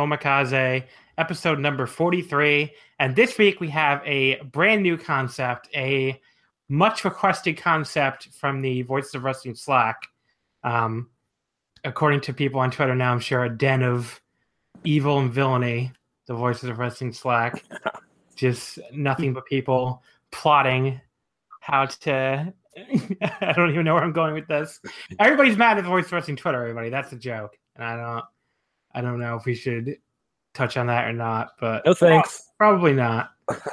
Omakase, episode number 43. And this week we have a brand new concept, a much requested concept from the Voices of Wrestling Slack. Um, according to people on Twitter now, I'm sure a den of evil and villainy, the Voices of Wrestling Slack. Just nothing but people plotting how to. I don't even know where I'm going with this. Everybody's mad at the Voice of Wrestling Twitter, everybody. That's a joke. And I don't. I don't know if we should touch on that or not, but No thanks. probably not.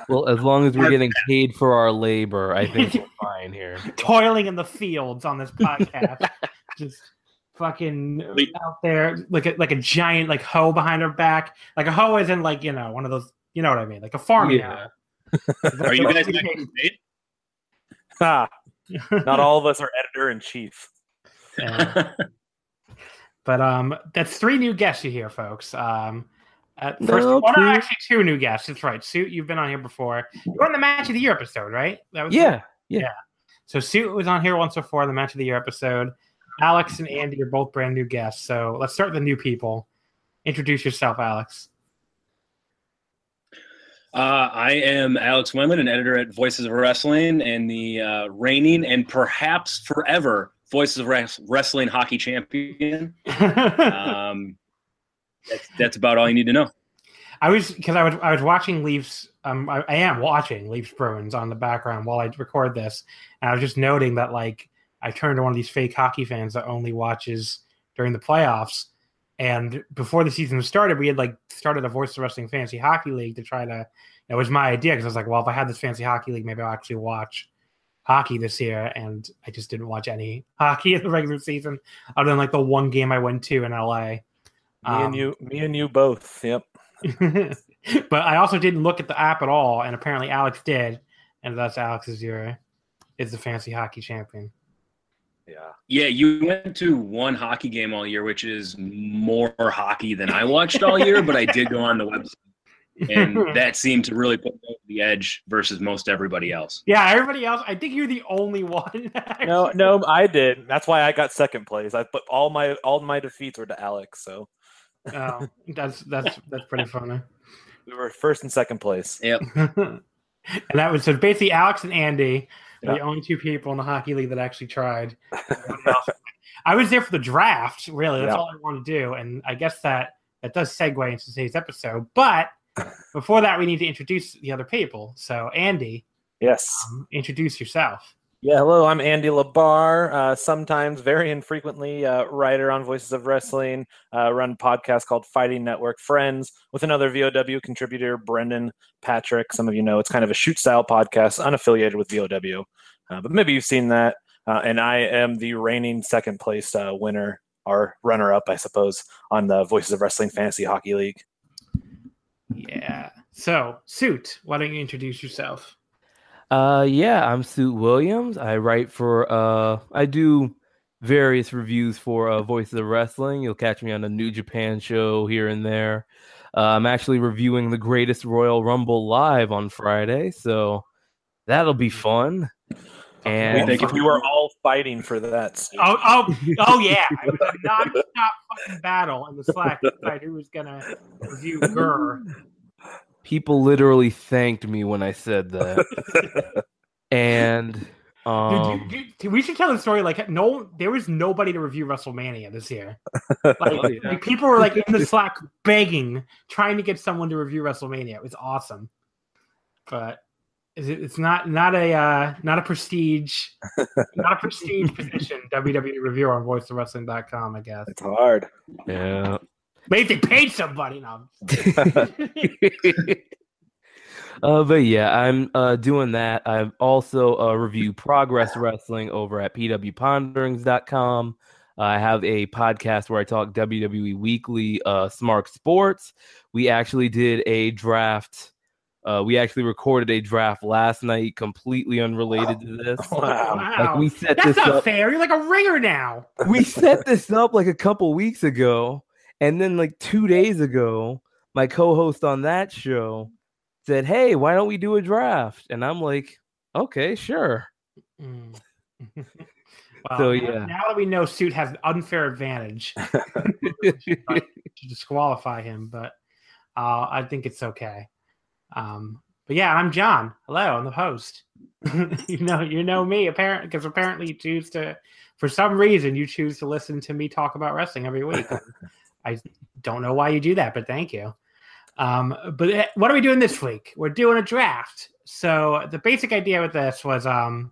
Well, as long as we're getting paid for our labor, I think we're fine here. Toiling in the fields on this podcast, just fucking out there like a like a giant like hoe behind her back. Like a hoe isn't like you know one of those. You know what I mean? Like a farming Yeah. hoe. Are you guys not getting paid? Ha! Not all of us are editor in chief. Yeah. But um, that's three new guests you hear, folks. Um, at No, first, well, no, two. actually two new guests. That's right. Suit, you've been on here before. You were on the match of the year episode, right? That was Yeah, Yeah. So Suit was on here once before the match of the year episode. Alex and Andy are both brand new guests. So let's start with the new people. Introduce yourself, Alex. Uh, I am Alex Wendland, an editor at Voices of Wrestling and the uh, reigning and perhaps forever Voices of Wres- Wrestling hockey champion. Um, that's, that's about all you need to know. I was because I was I was watching Leafs. Um, I, I am watching Leafs Bruins on the background while I record this, and I was just noting that like I turned to one of these fake hockey fans that only watches during the playoffs. And before the season started, we had like started a Voice of Wrestling Fantasy Hockey League to try to. It was my idea because I was like, well, if I had this fancy hockey league, maybe I'll actually watch hockey this year. And I just didn't watch any hockey in the regular season, other than like the one game I went to in LA. me Um, and you, me and you both. Yep. but I also didn't look at the app at all, and apparently Alex did, and thus Alex is your is the fancy hockey champion. Yeah. Yeah, you went to one hockey game all year, which is more hockey than I watched all year, but I did go on the website and that seemed to really put me over the edge versus most everybody else. yeah, everybody else. I think you're the only one. No, no, I did. That's why I got second place. I put all my all my defeats were to Alex, so oh, that's that's that's pretty funny. we were first and second place. Yep. and that was so basically Alex and Andy are the only two people in the hockey league that actually tried. I was there for the draft. Really, that's Yeah. all I wanted to do, and I guess that that does segue into today's episode. But before that, we need to introduce the other people. So, Andy, Yes. um, introduce yourself. Yeah, hello, I'm Andy Labar, uh, sometimes very infrequently uh, writer on Voices of Wrestling, uh, run podcast called Fighting Network Friends with another VOW contributor, Brendan Patrick. Some of you know it's kind of a shoot style podcast, unaffiliated with VOW, uh, but maybe you've seen that. Uh, and I am the reigning second place uh, winner, or runner up, I suppose, on the Voices of Wrestling Fantasy Hockey League. Yeah. So, Suit, why don't you introduce yourself? Uh, yeah, I'm Suit Williams. I write for uh, I do various reviews for uh, Voices of Wrestling. You'll catch me on a New Japan show here and there. Uh, I'm actually reviewing the Greatest Royal Rumble live on Friday, so that'll be fun. And thank you. we were all fighting for that. Steve. Oh, oh, oh yeah! It was a non-stop fucking battle in the Slack to decide who was gonna review Gurr. people literally thanked me when I said that. and um, Dude, dude, dude, we should tell the story. Like, no, there was nobody to review WrestleMania this year. Like, Oh, yeah. like, people were like in the Slack begging, trying to get someone to review WrestleMania. It was awesome, but is it, it's not not a uh, not a prestige, not a prestige position. WWE reviewer on VoiceOfWrestling.com, I guess. It's hard. yeah. Maybe they paid somebody. No, uh, but yeah, I'm uh, doing that. I've also uh, review Progress Wrestling over at pwponderings.com. I have a podcast where I talk WWE Weekly, uh, Smart Sports. We actually did a draft. Uh, we actually recorded a draft last night, completely unrelated to this. Wow. Like we set That's this not up. fair. You're like a ringer now. we set this up like a couple weeks ago and then like two days ago my co-host on that show said hey why don't we do a draft and i'm like okay sure Mm. well, So, now- yeah. Now that we know Suit has an unfair advantage, to disqualify him, but uh, I think it's okay. Um, but yeah, I'm John. Hello, I'm the host. you know, you know me apparently because apparently you choose to, for some reason, you choose to listen to me talk about wrestling every week. I don't know why you do that, but thank you. Um, but eh, what are we doing this week? We're doing a draft. So the basic idea with this was, um,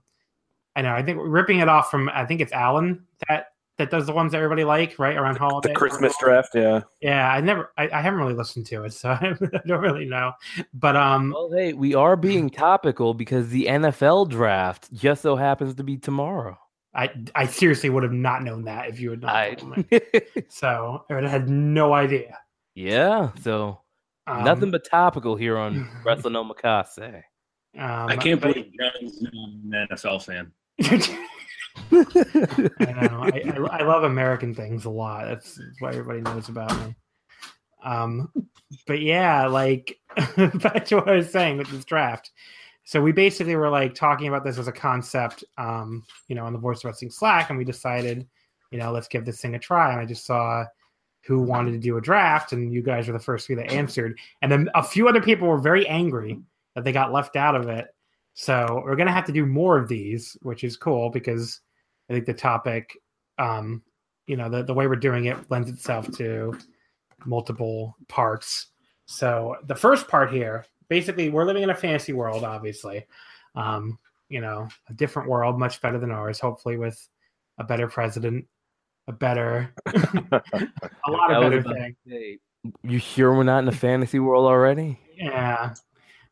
I know, I think we're ripping it off from, I think it's Alan that that does the ones that everybody like, right around holiday. The Christmas draft, yeah. Yeah, I never, I, I haven't really listened to it, so I don't really know. But um, well hey we are being topical because the nfl draft just so happens to be tomorrow I, I seriously would have not known that if you had not I, told me. So I would have had no idea. yeah so Um, nothing but topical here on wrestling omakase Um, I can't but- believe John's not an NFL fan. I know. I, I, I love American things a lot. That's, what everybody knows about me. Um, but yeah, like back to what I was saying with this draft. So we basically were like talking about this as a concept, um, you know, on the Voice Wrestling Slack, and we decided, you know, let's give this thing a try. And I just saw who wanted to do a draft, and you guys were the first three that answered. And then a few other people were very angry that they got left out of it. So we're gonna have to do more of these, which is cool because I think the topic, um, you know, the, the way we're doing it lends itself to multiple parts. So the first part here, basically, we're living in a fantasy world, obviously. Um, you know, a different world, much better than ours, hopefully with a better president, a better, a lot of was better things. you sure we're not in a fantasy world already Yeah.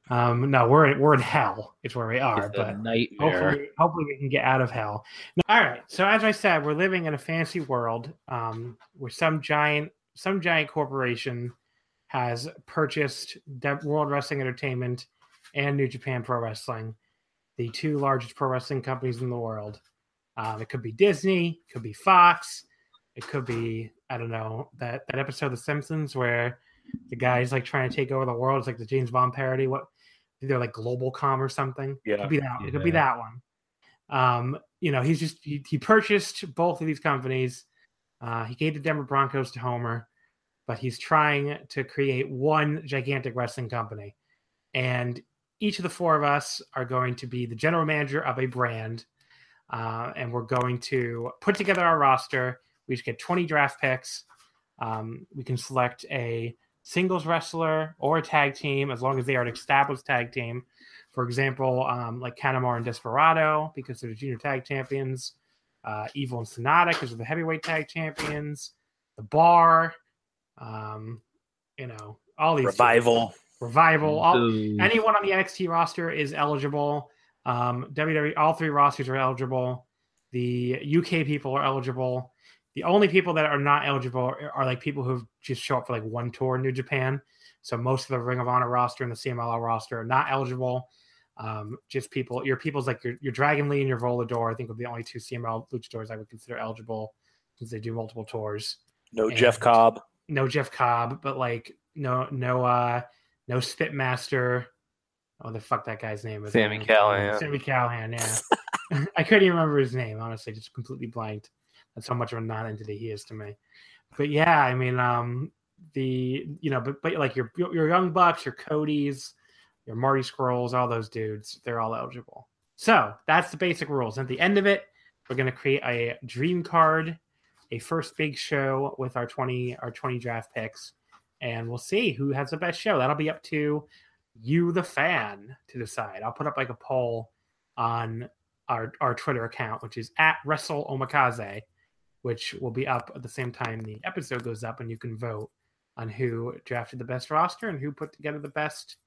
Um, no, we're in, we're in hell. Is where we are, It's but hopefully, hopefully we can get out of hell. Now, all right. So as I said, we're living in a fantasy world um, where some giant some giant corporation has purchased World Wrestling Entertainment and New Japan Pro Wrestling, the two largest pro wrestling companies in the world. Um, it could be Disney, it could be Fox, it could be I don't know that that episode of The Simpsons where the guy's like trying to take over the world. It's like the James Bond parody. What they're like GlobalCom or something. It Yeah. could be that. It could be that one. Um, you know, he's just he, he purchased both of these companies. Uh, he gave the Denver Broncos to Homer, but he's trying to create one gigantic wrestling company. And each of the four of us are going to be the general manager of a brand, uh, and we're going to put together our roster. We each get 20 draft picks. Um, we can select a singles wrestler or a tag team as long as they are an established tag team. For example, um, like Kanemaru and Desperado because they're the junior tag champions. Uh, Evil and Sanada because they're the heavyweight tag champions. The Bar, um, you know, all these Revival. revival. All, Ooh. anyone on the NXT roster is eligible. Um, WWE, all three rosters are eligible. The UK people are eligible. The only people that are not eligible are, are like people who just show up for like one tour in New Japan. So most of the Ring of Honor roster and the CMLL roster are not eligible. Um, just people, your people's like your, your Dragon Lee and your Volador, I think are the only two CMLL luchadors I would consider eligible since they do multiple tours No And- Jeff Cobb. no Jeff Cobb, but like no no uh no Spitmaster. Oh the fuck that guy's name is Sami Callihan. Sami Callihan, yeah. I couldn't even remember his name, honestly, just completely blanked. That's how much of a non-entity he is to me. But yeah, I mean, um the you know, but but like your your young bucks, your Cody's, your Marty Scurlls, all those dudes, they're all eligible. So that's the basic rules. At the end of it, we're gonna create a dream card a first big show with our 20 our 20 draft picks and we'll see who has the best show that'll be up to you the fan to decide i'll put up like a poll on our our twitter account which is at wrestle omakase which will be up at the same time the episode goes up and you can vote on who drafted the best roster and who put together the best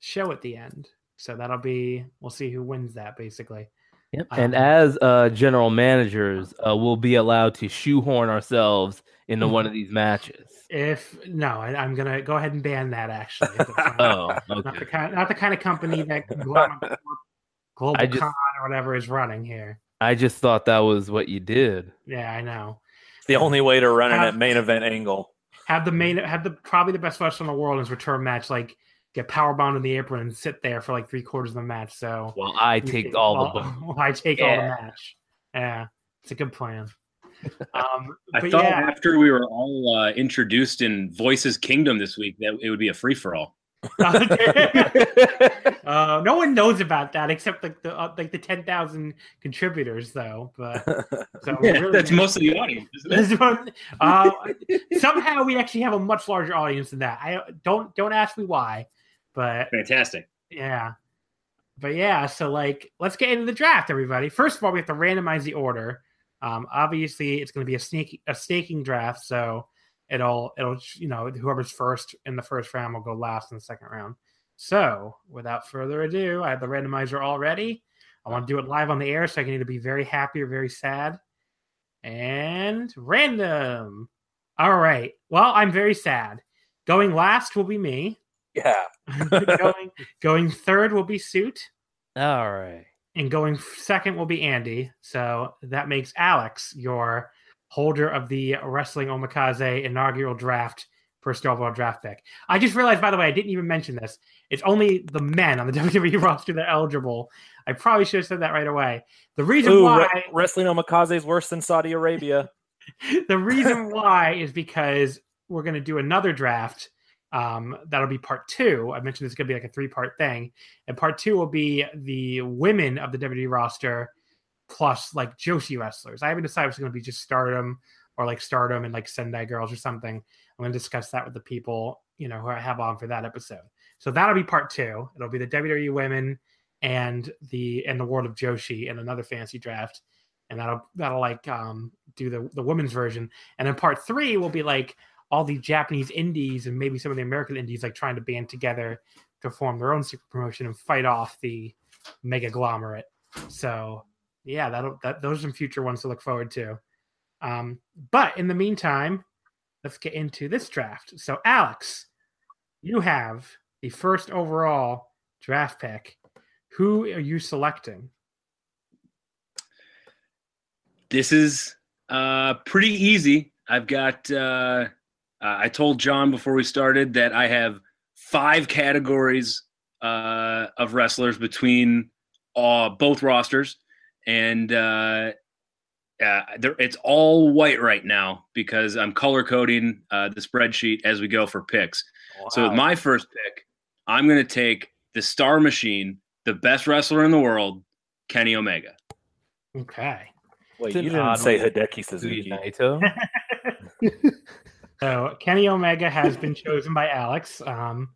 show at the end so that'll be we'll see who wins that basically Yep. And Um, as uh, general managers, uh, we'll be allowed to shoehorn ourselves into one of these matches. if no I, i'm gonna go ahead and ban that actually Oh, not the kind, not the kind of company that Global, Global just- Con or whatever is running here. I just thought that was what you did. Yeah, I know. It's the only way to run it Have- at main event angle. Have the main, have the probably the best wrestler in the world in his return match, like get power bound in the apron and sit there for like three quarters of the match. So Well, I take all the. well, bu- well, I take all the match. Yeah, it's a good plan. Um, I but thought yeah, after we were all uh, introduced in Voices Kingdom this week that it would be a free for all. uh, no one knows about that except like the uh, like the ten thousand contributors, though. But so Yeah, really- that's most of the audience, isn't it? Uh, somehow we actually have a much larger audience than that. I don't don't ask me why, but Fantastic. yeah, but yeah. So like, let's get into the draft, everybody. First of all, we have to randomize the order. Um, obviously, it's going to be a sneak a staking draft, so it'll it'll you know whoever's first in the first round will go last in the second round. So without further ado, I have the randomizer all ready. I want to do it live on the air, so I can either be very happy or very sad. And random. All right. Well, I'm very sad. Going last will be me. yeah. going going third will be Suit, all right. and going second will be Andy. So that makes Alex your holder of the Wrestling Omakase inaugural draft first overall draft pick. I just realized, by the way, I didn't even mention this. It's only the men on the WWE roster that are eligible. I probably should have said that right away. The reason Ooh, why re- wrestling Omakase is worse than Saudi Arabia. the reason why is because we're going to do another draft. Um, that'll be part two. I mentioned it's going to be like a three part thing, and part two will be the women of the WWE roster plus like Joshi wrestlers. I haven't decided if it's going to be just Stardom or like Stardom and like Sendai Girls or something. I'm going to discuss that with the people you know who I have on for that episode. So that'll be part two. It'll be the WWE women and the and the world of Joshi and another fancy draft and that'll that'll like um do the the women's version and then part three will be like all the japanese indies and maybe some of the american indies like trying to band together to form their own secret promotion and fight off the mega glomerate so yeah that'll that those are some future ones to look forward to um but in the meantime let's get into this draft so alex you have the first overall draft pick who are you selecting This is uh, pretty easy. I've got. Uh, uh, I told John before we started that I have five categories uh, of wrestlers between uh, both rosters, and uh, uh, it's all white right now because I'm color coding uh, the spreadsheet as we go for picks. So with my first pick, I'm going to take the Star Machine, the best wrestler in the world, Kenny Omega. okay Wait, It's you didn't odd say one. Hideki Suzuki. Naito. So Kenny Omega has been chosen by Alex um,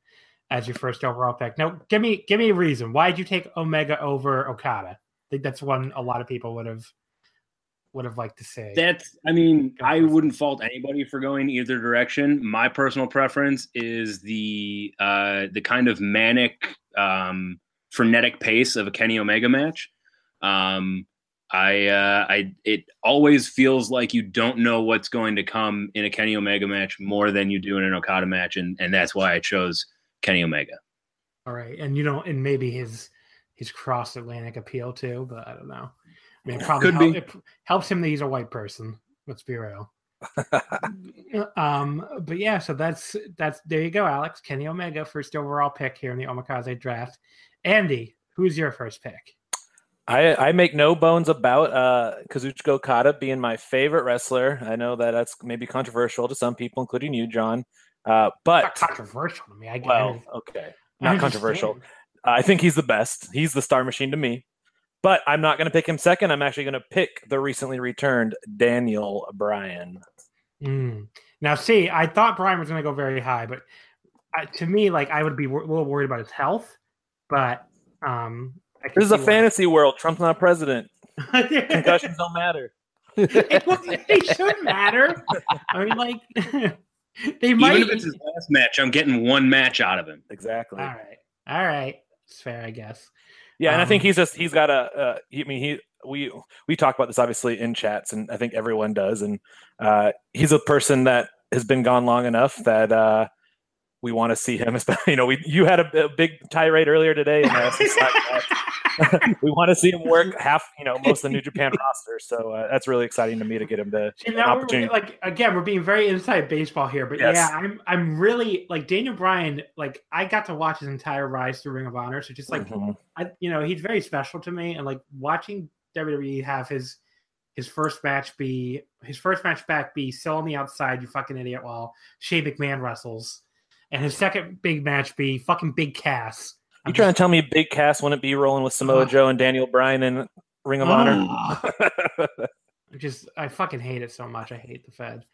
as your first overall pick. Now, give me give me a reason. Why did you take Omega over Okada? I think that's one a lot of people would have would have liked to say. That's, I mean, I wouldn't fault anybody for going either direction. My personal preference is the uh, the kind of manic, um, frenetic pace of a Kenny Omega match. Um, I, uh, I, it always feels like you don't know what's going to come in a Kenny Omega match more than you do in an Okada match, and and that's why I chose Kenny Omega. All right, and you know, and maybe his his cross Atlantic appeal too, but I don't know. I mean, it probably Could help, be. it helps him that he's a white person. Let's be real. um, but yeah, so that's that's there you go, Alex. Kenny Omega first overall pick here in the Omakase draft. Andy, who's your first pick? I, I make no bones about uh, Kazuchika Okada being my favorite wrestler. I know that that's maybe controversial to some people, including you, John. Uh, Not but controversial to me. I well, okay, not understand. controversial. I think he's the best. He's the star machine to me. But I'm not going to pick him second. I'm actually going to pick the recently returned Daniel Bryan. Mm. Now, see, I thought Bryan was going to go very high, but uh, to me, like I would be wor- a little worried about his health. But um, I This is a see why- fantasy world. Trump's not president. Concussions don't matter. it, well, they should matter. I mean, like they might. Even if it's his last match, I'm getting one match out of him. Exactly. All right, all right, it's fair, I guess. Yeah, and I think Um, he's just he's got a. Uh, he, I mean, he we we talk about this obviously in chats, and I think everyone does. And uh, he's a person that has been gone long enough that uh, we want to see him. You know, we you had a, a big tirade earlier today, and some side chats. we want to see him work half, you know, most of the New Japan roster. So uh, that's really exciting to me to get him to an opportunity. like again, we're being very inside baseball here, but Yes. yeah, I'm I'm really like Daniel Bryan. Like I got to watch his entire rise through Ring of Honor, so just like Mhm. I, you know, he's very special to me, and like watching WWE have his his first match be his first match back be still on the outside, you fucking idiot, while Shane McMahon wrestles, and his second big match be fucking Big Cass. you trying to tell me Big Cass wouldn't be rolling with Samoa Uh. Joe and Daniel Bryan in Ring of Honor? Just I fucking hate it so much. I hate the Fed.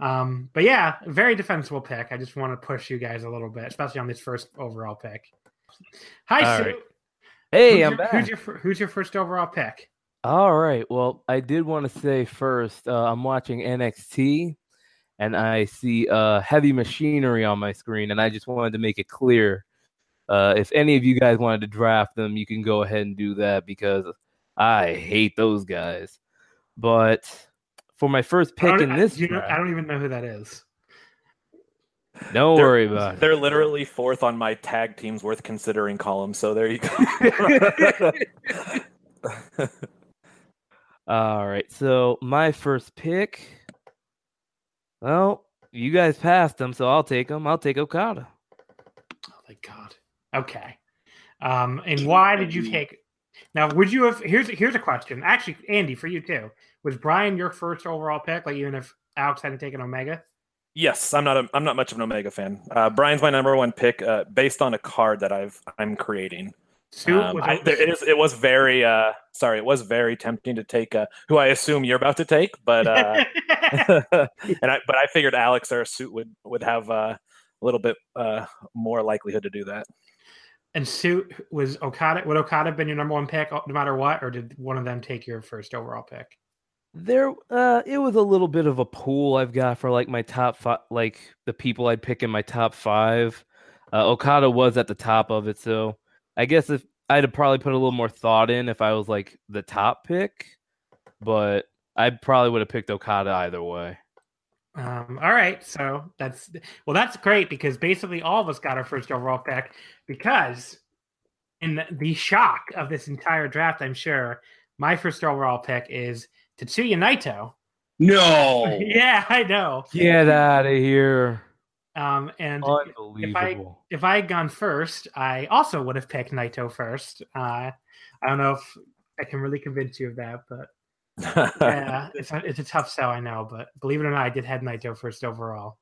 Um, but yeah, very defensible pick. I just want to push you guys a little bit, especially on this first overall pick. Hi, Sue. right. Hey, who's I'm your, back. Who's your Who's your first overall pick? All right. Well, I did want to say first, uh, I'm watching NXT and I see uh, heavy machinery on my screen, and I just wanted to make it clear. Uh, if any of you guys wanted to draft them, you can go ahead and do that because I hate those guys. But for my first pick don't- in I- this you know, I don't even know who that is. don't They're- worry about it. They're literally fourth on my tag teams worth considering column. So there you go. All right. So my first pick. Well, you guys passed them, so I'll take them. I'll take Okada. Oh my god. Okay. Um, and why did you take? Now, would you have? Here's here's a question. Actually, Andy, for you too. Was Bryan your first overall pick? Like even if Alex hadn't taken Omega? yes, I'm not. A, I'm not much of an Omega fan. Uh, Bryan's my number one pick, uh, based on a card that I've I'm creating. Sue Um, I, there, it is. It was very. Uh, sorry, it was very tempting to take. Uh, who I assume you're about to take, but uh, and I but I figured Alex or suit would would have uh, a little bit uh, more likelihood to do that. and Suit was Okada. Would Okada have been your number one pick no matter what, or did one of them take your first overall pick? There, uh, it was a little bit of a pool I've got for like my top five, like the people I'd pick in my top five. Uh, Okada was at the top of it, so I guess if I'd have probably put a little more thought in if I was like the top pick, but I probably would have picked Okada either way. Um, all right, so that's well, that's great because basically all of us got our first overall pick because in the, the shock of this entire draft, I'm sure my first overall pick is Tetsuya Naito. No. yeah, I know. Get out of here! Um, and Unbelievable. if I had gone first, I also would have picked Naito first. Uh, I don't know if I can really convince you of that, but yeah, it's a, it's a tough sell, I know, but believe it or not, I did have Naito first overall.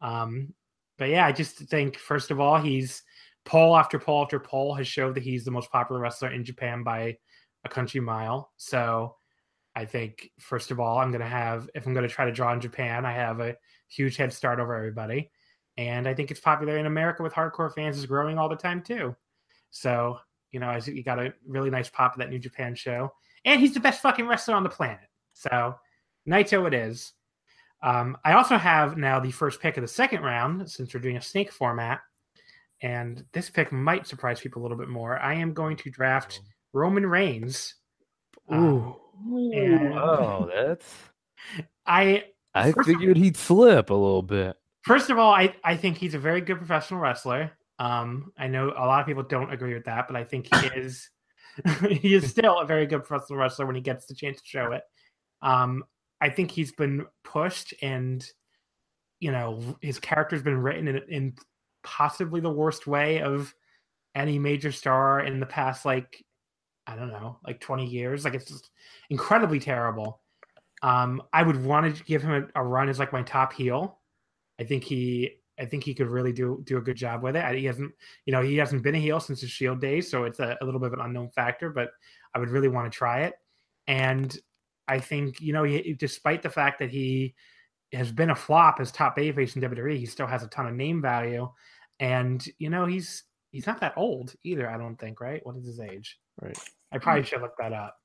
Um, but yeah, I just think first of all, he's poll after poll after poll has showed that he's the most popular wrestler in Japan by a country mile. So I think first of all, I'm going to have if I'm going to try to draw in Japan, I have a huge head start over everybody, and I think it's popular in America with hardcore fans is growing all the time too. So you know, I think you got a really nice pop of that New Japan show, and he's the best fucking wrestler on the planet. So Naito it is. Um, I also have now the first pick of the second round since we're doing a snake format, and this pick might surprise people a little bit more. I am going to draft Roman Reigns. Um, and Oh, that's. I I First- figured he'd slip a little bit. First of all, I, I think he's a very good professional wrestler. Um, I know a lot of people don't agree with that, but I think he is he is still a very good professional wrestler when he gets the chance to show it. Um, I think he's been pushed, and you know his character's been written in, in possibly the worst way of any major star in the past, like I don't know, like twenty years. Like it's just incredibly terrible. Um, I would want to give him a, a run as like my top heel. I think he, I think he could really do do a good job with it. He hasn't, you know, he hasn't been a heel since his Shield days, so it's a, a little bit of an unknown factor. But I would really want to try it, and I think you know, he, despite the fact that he has been a flop as top babyface in WWE, he still has a ton of name value, and you know, he's he's not that old either. I don't think, right? What is his age? Right. I probably hmm. should look that up.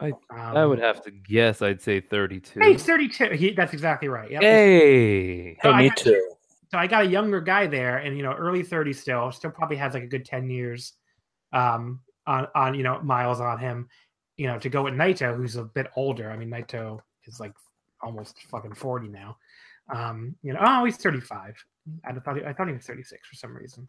I- Um, I would have to guess. I'd say 32. Hey, 32. He, that's exactly right. Yep. Hey. So Hey, me got- too. So I got a younger guy there, and you know, early 30s still, still probably has like a good 10 years, um, on on you know miles on him, you know, to go with Naito, who's a bit older. I mean, Naito is like almost fucking 40 now. Um, you know, oh, he's 35. I thought he, I thought he was 36 for some reason.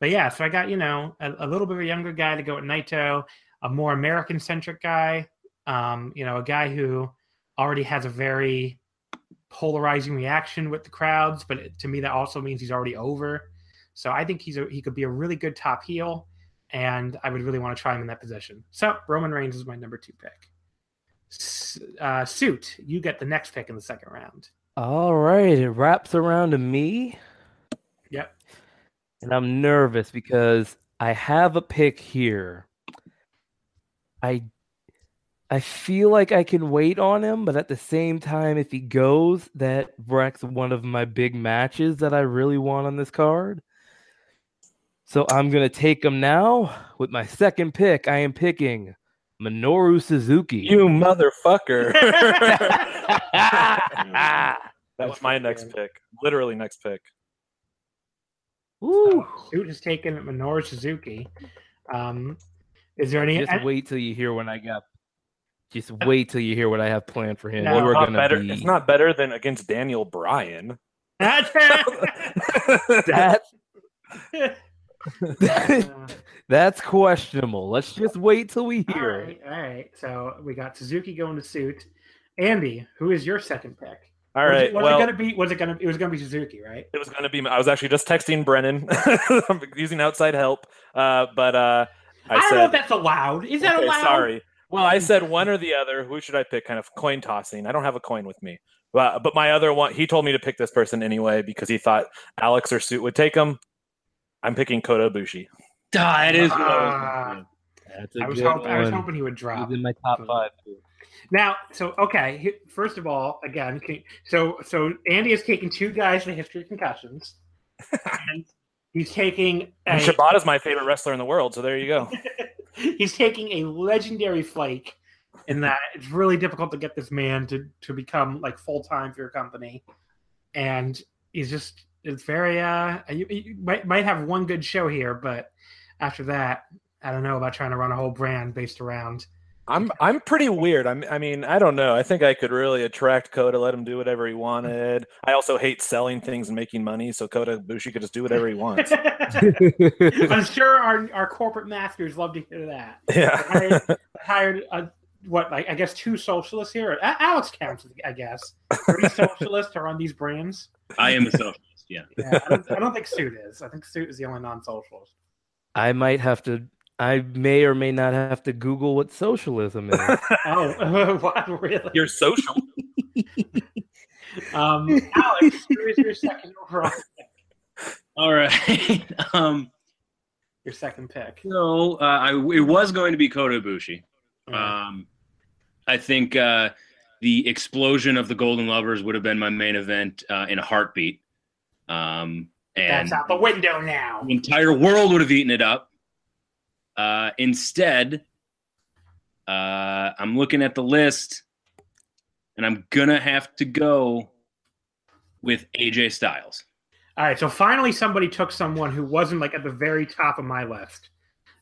But yeah, so I got you know a, a little bit of a younger guy to go with Naito, a more American centric guy, um, you know, a guy who already has a very polarizing reaction with the crowds, but to me that also means he's already over. So I think he's a, he could be a really good top heel, and I would really want to try him in that position. So Roman Reigns is my number two pick. S- Uh, suit, you get the next pick in the second round. All right. It wraps around to me. Yep. And I'm nervous because I have a pick here. I I feel like I can wait on him, but at the same time, if he goes, that wrecks one of my big matches that I really want on this card. So I'm gonna take him now with my second pick. I am picking Minoru Suzuki. You motherfucker. that that was my next pick. Literally next pick. Woo. Suit has taken Minoru Suzuki. Um, is there any? Just wait till you hear when I got. Just wait till you hear what I have planned for him. No, We're Not gonna better. be It's not better than against Daniel Bryan. that. That's questionable. Let's just wait till we all hear it. All right. So we got Suzuki going to suit. Andy, who is your second pick? All Was right. it, was well, it gonna be? Was it gonna? It was gonna be Suzuki, right? it was going to be. I was actually just texting Brendan. I'm using outside help. Uh, but uh, I, I, don't know if that's allowed. Is that okay, allowed? sorry. Well, I said one or the other. Who should I pick? Kind of coin tossing. I don't have a coin with me. But, but my other one, he told me to pick this person anyway because he thought Alex or Suit would take him. I'm picking Kota Ibushi. Ah, it is. what I was Ah. That's a I was, good hoping, I was hoping he would drop. He's in my top five. Now, so okay. First of all, again, so so Andy has taken two guys in the history of concussions, and he's taking And a, Shibata's my favorite wrestler in the world, so there you go. he's taking a legendary flake in that it's really difficult to get this man to to become like full time for your company, and he's just it's very uh you, you might might have one good show here, but after that, I don't know about trying to run a whole brand based around. I'm I'm pretty weird. I'm I mean I don't know. I think I could really attract Kota, let him do whatever he wanted. I also hate selling things and making money, so Kota Ibushi could just do whatever he wants. I'm sure our, our corporate masters love to hear that. yeah. hired, hired uh, what like I guess two socialists here. A- Alex counts, I guess. Three socialists to run these brands. I am a socialist. Yeah. Yeah, I, don't, I don't think Suit is. I think Suit is the only non-socialist. I might have to. I may or may not have to Google what socialism is. Oh, what really? You're social. Um, Alex, who is your second overall? All right. um, Your second pick. No, uh, I, it was going to be Kota Ibushi. Um, I think uh, the explosion of the Golden Lovers would have been my main event uh, in a heartbeat. Um, and That's out the window now. the entire world would have eaten it up. Uh, instead, uh, I'm looking at the list, and I'm gonna have to go with AJ Styles. All right, so finally somebody took someone who wasn't like at the very top of my list.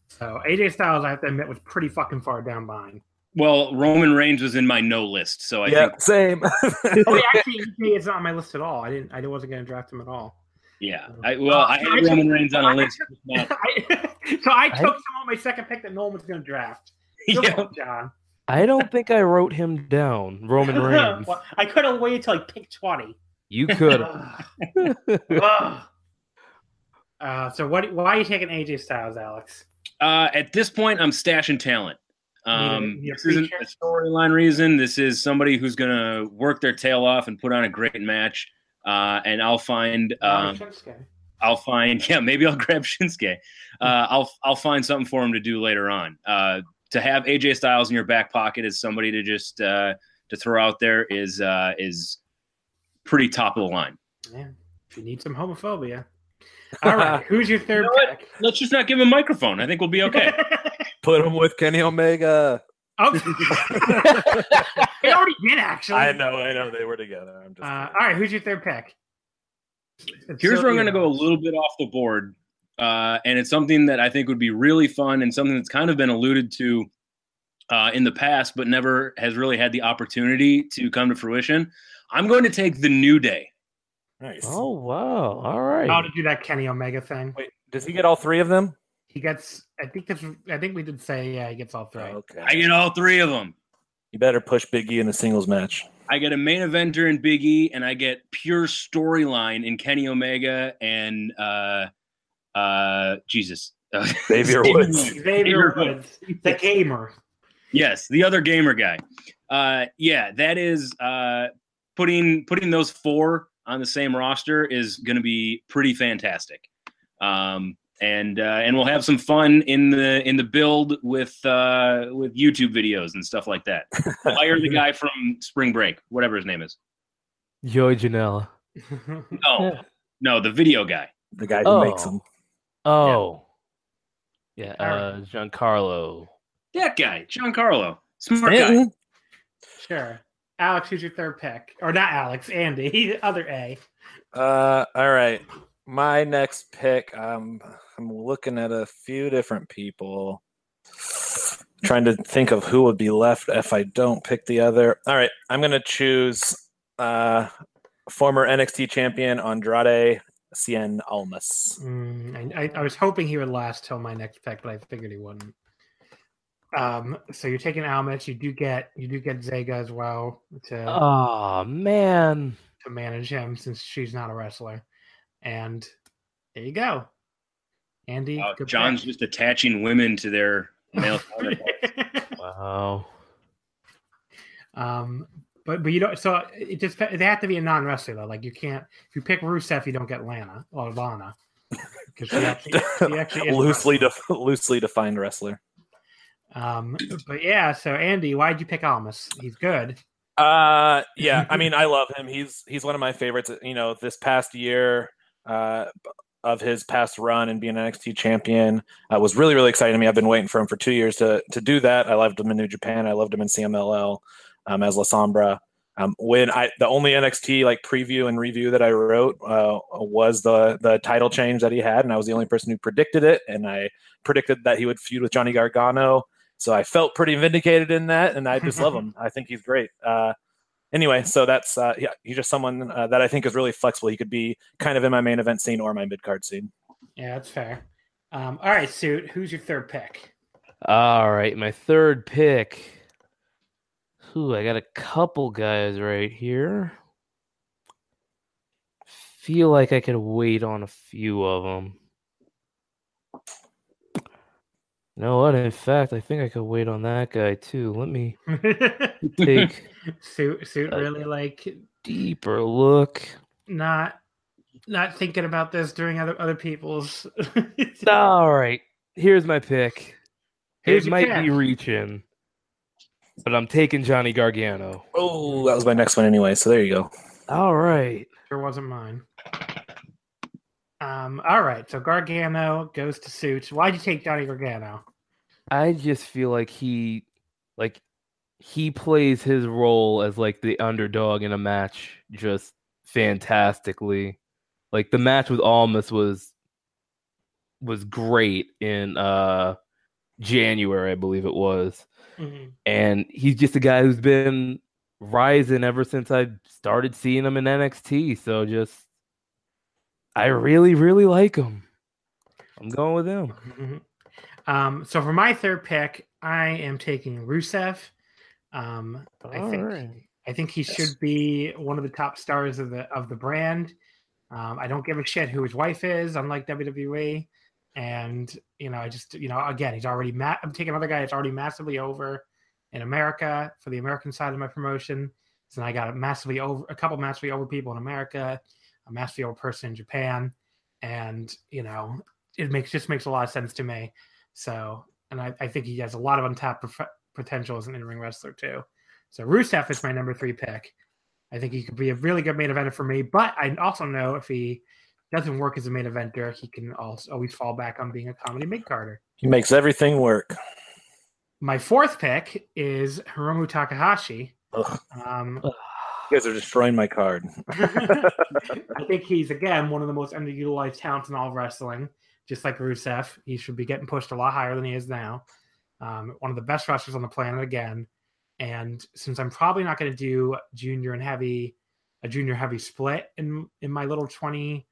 So AJ Styles, I have to admit, was pretty fucking far down behind. Well, Roman Reigns was in my no list, so I yeah, think same. Oh, yeah, actually, he is not on my list at all. I didn't. I wasn't going to draft him at all. Yeah. I, well, I Uh, had I Roman Reigns on a list. took- I, so I took someone on my second pick that no one was going to draft. Good yeah. one, John. I don't think I wrote him down, Roman Reigns. Well, I could have waited till I picked twenty. You could. Uh, so what? Why are you taking AJ Styles, Alex? Uh, at this point, I'm stashing talent. Um, Need a- this isn't a storyline reason. This is somebody who's going to work their tail off and put on a great match. Uh, and I'll find, um, I'll find, yeah, maybe I'll grab Shinsuke. Uh, I'll, I'll find something for him to do later on. Uh, to have AJ Styles in your back pocket as somebody to just uh, to throw out there is uh, is pretty top of the line. Yeah, if you need some homophobia. All right, who's your third You know pick? Let's just not give him a microphone. I think we'll be okay. Put him with Kenny Omega. Oh, they already did actually. I know, I know, they were together. I'm just. Uh, all right, who's your third pick? It's Here's so where I'm going to go a little bit off the board, uh, and it's something that I think would be really fun and something that's kind of been alluded to uh, in the past, but never has really had the opportunity to come to fruition. I'm going to take the New Day. nice. Oh wow! All right. How to do that Kenny Omega thing? Wait, does he get all three of them? He gets. I think this. I think we did say yeah. He gets all three. Okay. I get all three of them. you better push Big E in a singles match. I get a main eventer in Big E, and I get pure storyline in Kenny Omega and uh, uh, Jesus. Xavier Woods. Xavier Woods, the gamer. Yes, the other gamer guy. Uh, yeah, that is uh, putting putting those four on the same roster is going to be pretty fantastic. Um, and uh, and we'll have some fun in the in the build with uh, with YouTube videos and stuff like that. Hire the guy from Spring Break, whatever his name is. Joey Janela. No, no, the video guy. The guy who Oh. makes them. Oh. Yeah, All uh, Giancarlo. That guy, Giancarlo, smart guy. Sure. Alex, who's your third pick? Or not Alex, Andy, the other A. Uh, all right. My next pick. Um, I'm looking at a few different people. Trying to think of who would be left if I don't pick the other. All right, I'm gonna choose uh, former NXT champion Andrade Cien Almas. Mm, I, I, I was hoping he would last till my next pick, but I figured he wouldn't. Um, so you're taking Almas. You do get you do get Vega as well to Oh man. to manage him since she's not a wrestler. And there you go, Andy. Wow, John's pick. just attaching women to their male counterparts. Wow. um, but but you don't. So it just they have to be a non wrestler though. Like you can't if you pick Rusev, you don't get Lana or Lana because she actually, she actually loosely wrestler. def- loosely defined wrestler. Um, but yeah. So Andy, why'd you pick Almas? He's good. Uh, yeah. I mean, I love him. He's he's one of my favorites. You know, this past year, uh, of his past run and being an NXT champion uh, was really really exciting to me. I've been waiting for him for two years to to do that. I loved him in New Japan. I loved him in CMLL um, as La Sombra. Um, when I the only NXT like preview and review that I wrote uh, was the the title change that he had, and I was the only person who predicted it. And I predicted that he would feud with Johnny Gargano. So I felt pretty vindicated in that, and I just love him. I think he's great. Uh, anyway, so that's uh, yeah, he's just someone uh, that I think is really flexible. He could be kind of in my main event scene or my mid card scene. Yeah, that's fair. Um, all right, suit. Who's your third pick? All right, my third pick. Ooh, I got a couple guys right here. Feel like I could wait on a few of them. You know what? In fact, I think I could wait on that guy too. Let me take suit suit really like deeper look. not not thinking about this during other other people's. All right, here's my pick. Here's it might pick. be reaching. but I'm taking Johnny Gargano. Oh, that was my next one anyway. So there you go. All right. Sure wasn't mine. Um, all right, so Gargano goes to suit. Why'd you take Johnny Gargano? I just feel like he like he plays his role as like the underdog in a match just fantastically. Like the match with Almas was was great in uh January, I believe it was. And he's just a guy who's been rising ever since I started seeing him in NXT. So just I really, really like him. I'm going with him. Mhm. Um, so for my third pick, I am taking Rusev. Um, I think right. I think he should be one of the top stars of the of the brand. Um, I don't give a shit who his wife is, unlike WWE. And you know, I just you know, again, he's already. Ma- I'm taking another guy that's already massively over in America for the American side of my promotion. So I got a massively over a couple massively over people in America, a over person in Japan, and you know, it makes just makes a lot of sense to me. So, and I, I think he has a lot of untapped prof- potential as an in-ring wrestler too. So Rusev is my number three pick. I think he could be a really good main eventer for me, but I also know if he doesn't work as a main eventer, he can also always fall back on being a comedy mid carder. He makes everything work. My fourth pick is Hiromu Takahashi. Um, you guys are destroying my card. I think he's again one of the most underutilized talents in all wrestling. Just like Rusev, he should be getting pushed a lot higher than he is now. Um, one of the best wrestlers on the planet again. And since I'm probably not going to do junior and heavy, a junior heavy split in in my little 20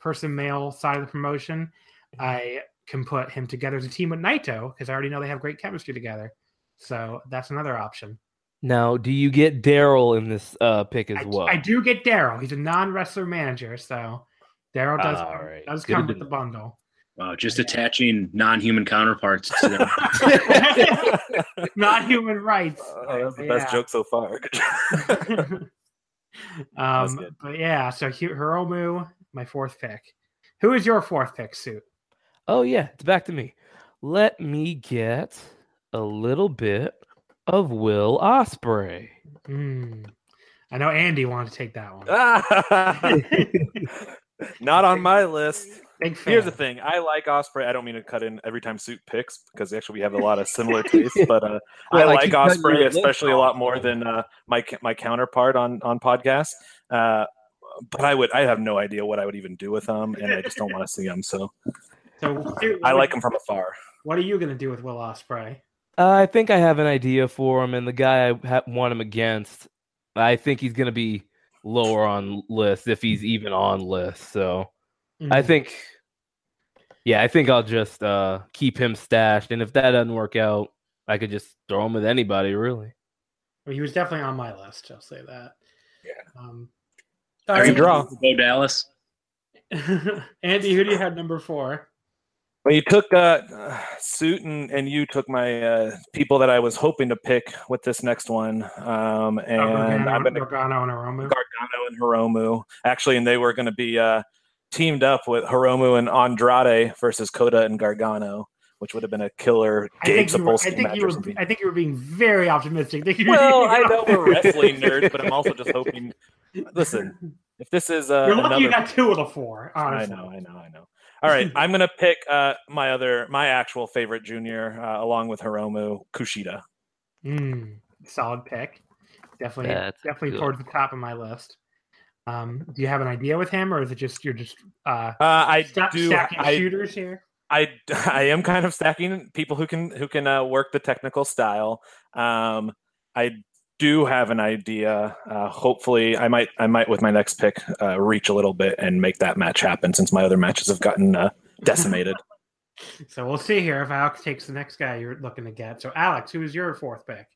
person male side of the promotion, I can put him together as a team with Naito because I already know they have great chemistry together. So that's another option. Now, do you get Daryl in this uh, pick as I, well? I do get Daryl. He's a non wrestler manager, so Daryl does All right. does Good come with the bundle. Wow, just attaching non-human counterparts to them. not human rights. Oh, that's the best joke so far. um, but yeah, so Hu- Hiromu, my fourth pick. Who is your fourth pick, suit? Oh yeah, it's back to me. Let me get a little bit of Will Ospreay. Hmm. I know Andy wanted to take that one. Not on my list. Big. Here's the thing. I like Ospreay. I don't mean to cut in every time Suit picks because actually we have a lot of similar tastes. But uh, I Well, I like keep cutting Ospreay especially a lot more than uh, my my counterpart on on podcasts. Uh, but I would I have no idea what I would even do with him, and I just don't want to see him. So So Suit, I like him from afar. What are you going to do with Will Ospreay? Uh, I think I have an idea for him, and the guy I ha- want him against, I think he's going to be lower on list if he's even on list. So I Hmm. think, yeah, I think I'll just uh, keep him stashed, and if that doesn't work out, I could just throw him with anybody, really. Well, he was definitely on my list. I'll say that. Yeah. Um, I can draw. Bo Dallas. Andy, who do you have number four? Well, you took uh, Suit and, and you took my uh, people that I was hoping to pick with this next one, um, and Gargano, I'm to Gargano and Hiromu. Gargano and Hiromu. Actually, and they were going to be uh, teamed up with Hiromu and Andrade versus Coda and Gargano, which would have been a killer I Gabe think, you were, I think you were. I think you were being very optimistic. Well, I know we're wrestling nerds, but I'm also just hoping. Listen, if this is uh, You're lucky another, you got two of the four. I know, I know, I know. All right, I'm gonna pick uh, my other, my actual favorite junior, uh, along with Hiromu Kushida. Mm, solid pick. Definitely, That's definitely good. towards the top of my list. Um, do you have an idea with him, or is it just you're just uh, Uh, I sta- do. stacking I, shooters here? I I am kind of stacking people who can who can uh, work the technical style. Um, I do have an idea. Uh, hopefully, I might I might with my next pick uh, reach a little bit and make that match happen since my other matches have gotten uh, decimated. So we'll see here if Alex takes the next guy you're looking to get. So Alex, who is your fourth pick?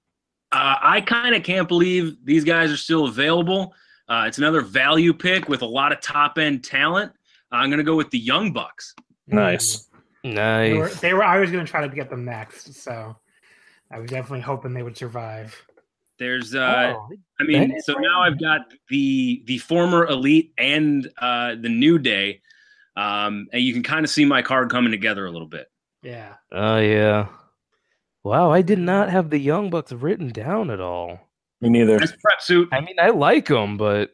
Uh, I kind of can't believe these guys are still available. Uh, it's another value pick with a lot of top end talent. I'm going to go with the Young Bucks. nice. Mm, They were, Nice. they were. I was going to try to get them next, so I was definitely hoping they would survive. There's, uh, Oh, I mean, Nice. so now I've got the the former elite and uh, the new day, um, and you can kind of see my card coming together a little bit. Yeah. oh, yeah. Wow, I did not have the Young Bucks written down at all. Me neither. Nice prep suit. I mean, I like them, but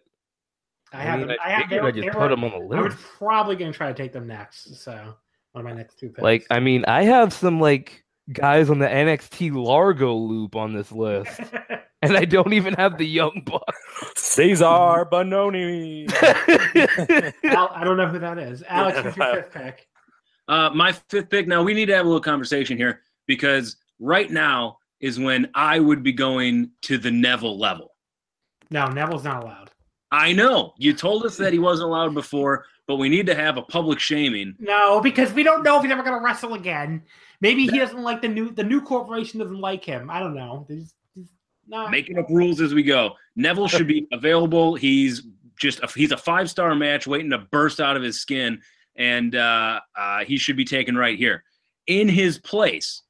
I I, have. mean, them- I, I have. figured they I just were- put them on the list. I was probably going to try to take them next. So one of my next two picks. Like, I mean, I have some like guys on the NXT Largo loop on this list, and I don't even have the Young Bucks. Cezar Bononi. Al, I don't know who that is. Alex, who's your fifth pick? Uh, my fifth pick. Now we need to have a little conversation here because right now is when I would be going to the Neville level. No, Neville's not allowed. I know you told us that he wasn't allowed before, but we need to have a public shaming. No, because we don't know if he's ever going to wrestle again. Maybe he doesn't like the new the new corporation doesn't like him. I don't know. He's, he's not. Making up rules as we go. Neville should be available. He's just a, he's a five star match waiting to burst out of his skin, and uh, uh, he should be taken right here. In his place,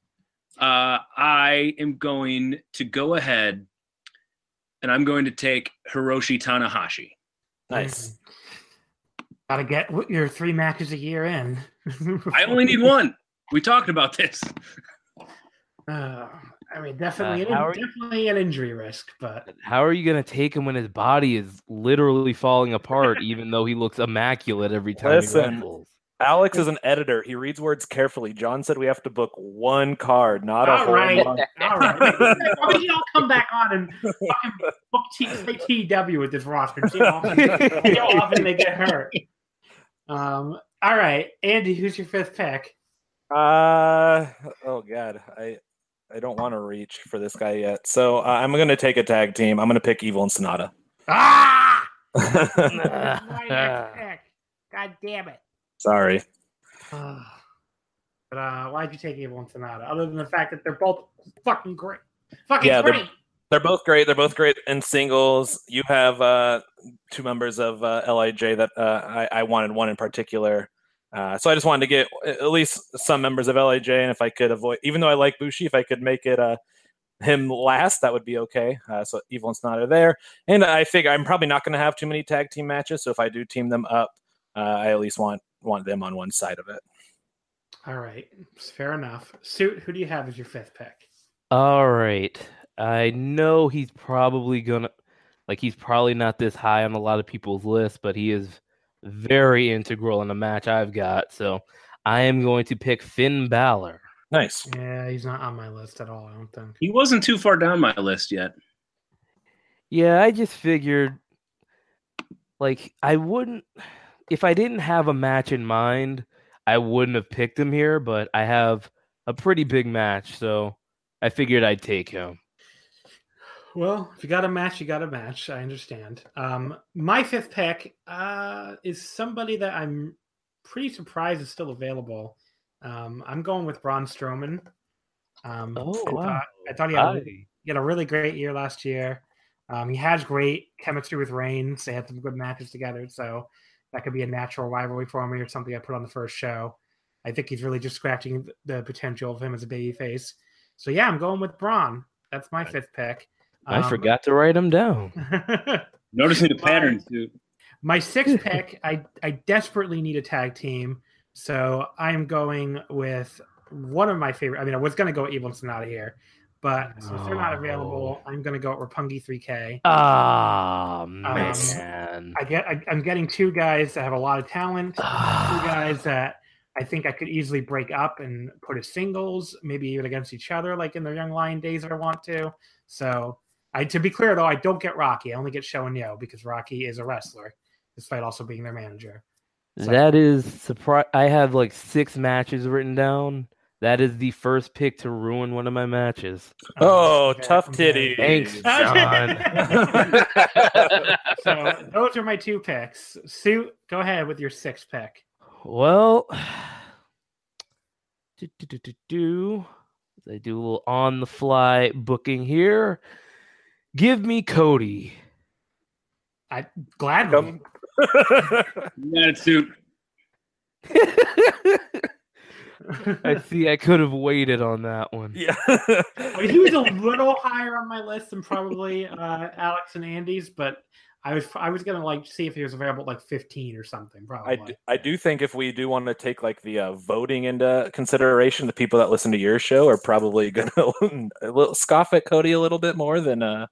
uh, I am going to go ahead, and I'm going to take Hiroshi Tanahashi. nice. Got to get what- your three matches a year in. I only need one. We talked about this. Uh, I mean, definitely, Uh, an, how are you- definitely an injury risk, but How are you gonna take him when his body is literally falling apart, even though he looks immaculate every time Listen. he wrestles? Alex is an editor. He reads words carefully. John said we have to book one card, not a whole right. month. all right. Why don't you all come back on and fucking book T- TW with this roster see how often, see how often they get hurt. Um. All right, Andy, who's your fifth pick? Uh oh god, I I don't want to reach for this guy yet. So uh, I'm gonna take a tag team. I'm gonna pick Evil and Sanada. Ah! My next pick. God damn it. Sorry. But uh, why'd you take Evil and Sanada? Other than the fact that they're both fucking great. Fucking Yeah, they're- They're both great. They're both great in singles. You have uh, two members of uh, LIJ that uh, I, I wanted one in particular. Uh, so I just wanted to get at least some members of LIJ, and if I could avoid, even though I like Bushi, if I could make it uh, him last, that would be okay. Uh, so Evil and Sanada are there, and I figure I'm probably not going to have too many tag team matches. So if I do team them up, uh, I at least want want them on one side of it. All right. Fair enough. Suit, who do you have as your fifth pick? All right. I know he's probably gonna like he's probably not this high on a lot of people's list, but he is very integral in the match I've got. So I am going to pick Finn Balor. Nice. Yeah, he's not on my list at all, I don't think. He wasn't too far down my list yet. Yeah, I just figured like I wouldn't if I didn't have a match in mind, I wouldn't have picked him here, but I have a pretty big match, so I figured I'd take him. Well, if you got a match, you got a match. I understand. Um, my fifth pick uh, is somebody that I'm pretty surprised is still available. Um, I'm going with Braun Strowman. Um, Oh, I wow. thought, I thought he had, a, he had a really great year last year. Um, he has great chemistry with Reigns. They had some good matches together, so that could be a natural rivalry for me or something I put on the first show. I think he's really just scratching the potential of him as a babyface. So yeah, I'm going with Braun. That's my fifth pick. I Um, forgot to write them down. Noticing the Why? pattern, too. My sixth pick, I, I desperately need a tag team. So I'm going with one of my favorite. I mean, I was going to go with Evil and Sanada here, but since they're not available, I'm going to go with Roppongi 3K. Ah Um, man. I get, I, I'm getting two guys that have a lot of talent, two guys that I think I could easily break up and put as singles, maybe even against each other, like in their young lion days if I want to. So, I to be clear though, I don't get Rocky. I only get SHO and YOH because Rocky is a wrestler, despite also being their manager. So- That is surprise. I have like six matches written down. That is the first pick to ruin one of my matches. Um, oh, Okay, tough titty. Thanks, John. so those are my two picks. Sue, go ahead with your sixth pick. well, do, do, do, do, do. I do a little on the fly booking here. Give me Cody. I gladly. Yeah, suit. I see. I could have waited on that one. yeah. I mean, he was a little higher on my list than probably uh, Alex and Andy's, but I was I was gonna like see if he was available at like 15 or something. Probably. I do, I do think if we do want to take like the uh, voting into consideration, the people that listen to your show are probably going to scoff at Cody a little bit more than uh,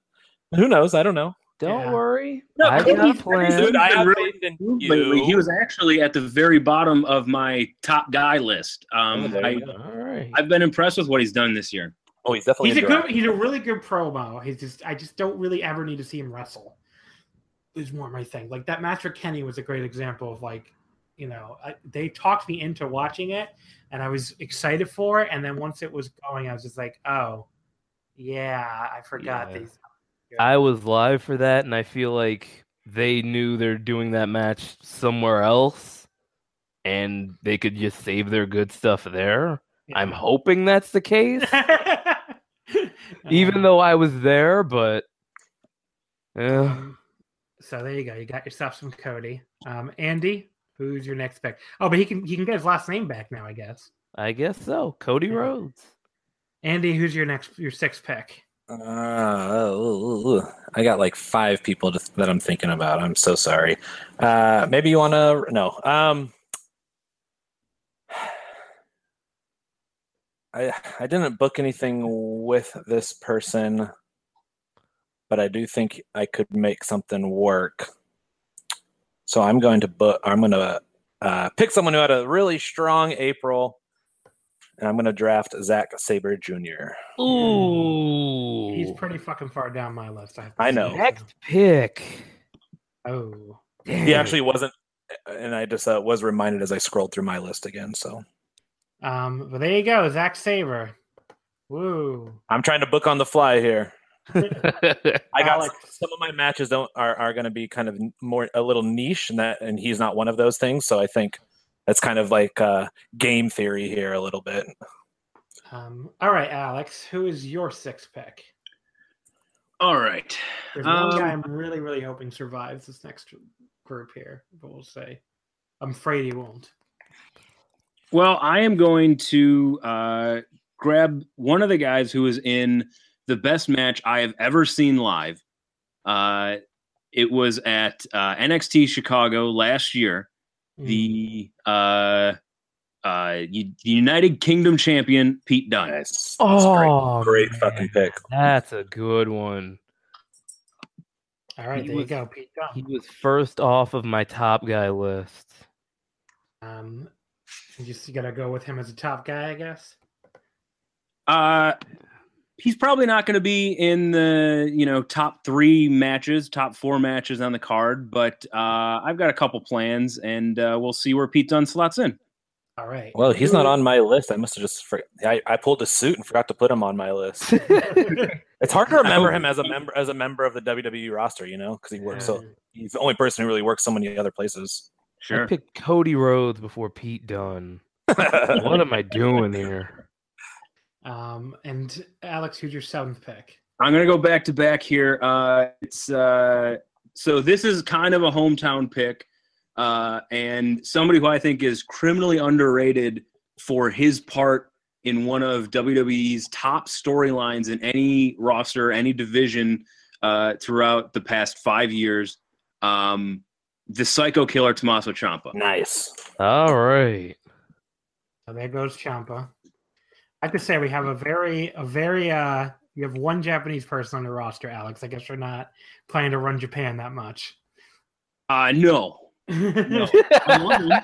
who knows? I don't know. Don't Yeah. worry. No, I Cody's- got plans. Dude, I have really faith in lately. you. He was actually at the very bottom of my top guy list. Oh, Um, there I, you go. All right. I've been impressed with what he's done this year. oh, he's definitely he's a in good he's a really good promo. He's just I just don't really ever need to see him wrestle. Is more my thing. Like that match with Kenny was a great example of like, you know, I, they talked me into watching it, and I was excited for it. And then once it was going, I was just like, oh, yeah, I forgot Yeah. these. I was live for that, and I feel like they knew they're doing that match somewhere else, and they could just save their good stuff there. I'm hoping that's the case, even though I was there. But yeah, so there you go. You got yourself some Cody. Um, Andy, who's your next pick? Oh, but he can he can get his last name back now, I guess. I guess so. Cody Yeah. Rhodes. Andy, who's your next your sixth pick? Uh, I got like five people to, that I'm thinking about. I'm so sorry. Uh, maybe you want to no. Um, I I didn't book anything with this person, but I do think I could make something work. So I'm going to book. I'm going to uh, pick someone who had a really strong April, and I'm going to draft Zack Sabre Jr. Ooh, He's pretty fucking far down my list. I, have to I know. next pick. Oh, He actually wasn't, and I just uh, was reminded as I scrolled through my list again. So um, but there you go, Zack Sabre. Woo. I'm trying to book on the fly here. I got Alex. some of my matches don't are, are going to be kind of more a little niche, and that and he's not one of those things. So I think that's kind of like uh, game theory here a little bit. Um, all right, Alex, who is your sixth pick? All right. There's one Um, guy I'm really, really hoping survives this next group here, but we'll say. I'm afraid he won't. Well, I am going to uh, grab one of the guys who is in the best match I have ever seen live. Uh, it was at uh, NXT Chicago last year. Mm. The uh, uh, U- United Kingdom champion Pete Dunne. Nice. That's oh, great, great fucking pick. That's a good one. All right, he there was- you go, Pete Dunne. He was first off of my top guy list. Um, you just gotta go with him as a top guy, I guess. Uh, he's probably not going to be in the you know top three matches, top four matches on the card, but uh, I've got a couple plans, and uh, we'll see where Pete Dunne slots in. All right. Well, he's not on my list. I must have just for, I, I pulled a suit and forgot to put him on my list. It's hard to remember him as a member as a member of the WWE roster, you know, because he works so he's the only person who really works so many other places. I picked Cody Rhodes before Pete Dunne. What am I doing here? Um, and Alex, who's your seventh pick? I'm going to go back to back here. Uh, it's uh, so this is kind of a hometown pick, uh, and somebody who I think is criminally underrated for his part in one of WWE's top storylines in any roster, any division uh, throughout the past five years. Um, the Psycho Killer Tommaso Ciampa. nice. All right. So there goes Ciampa. I have to say we have a very, a very, uh, you have one Japanese person on the roster, Alex. I guess you're not planning to run Japan that much. Uh, no, no. I love.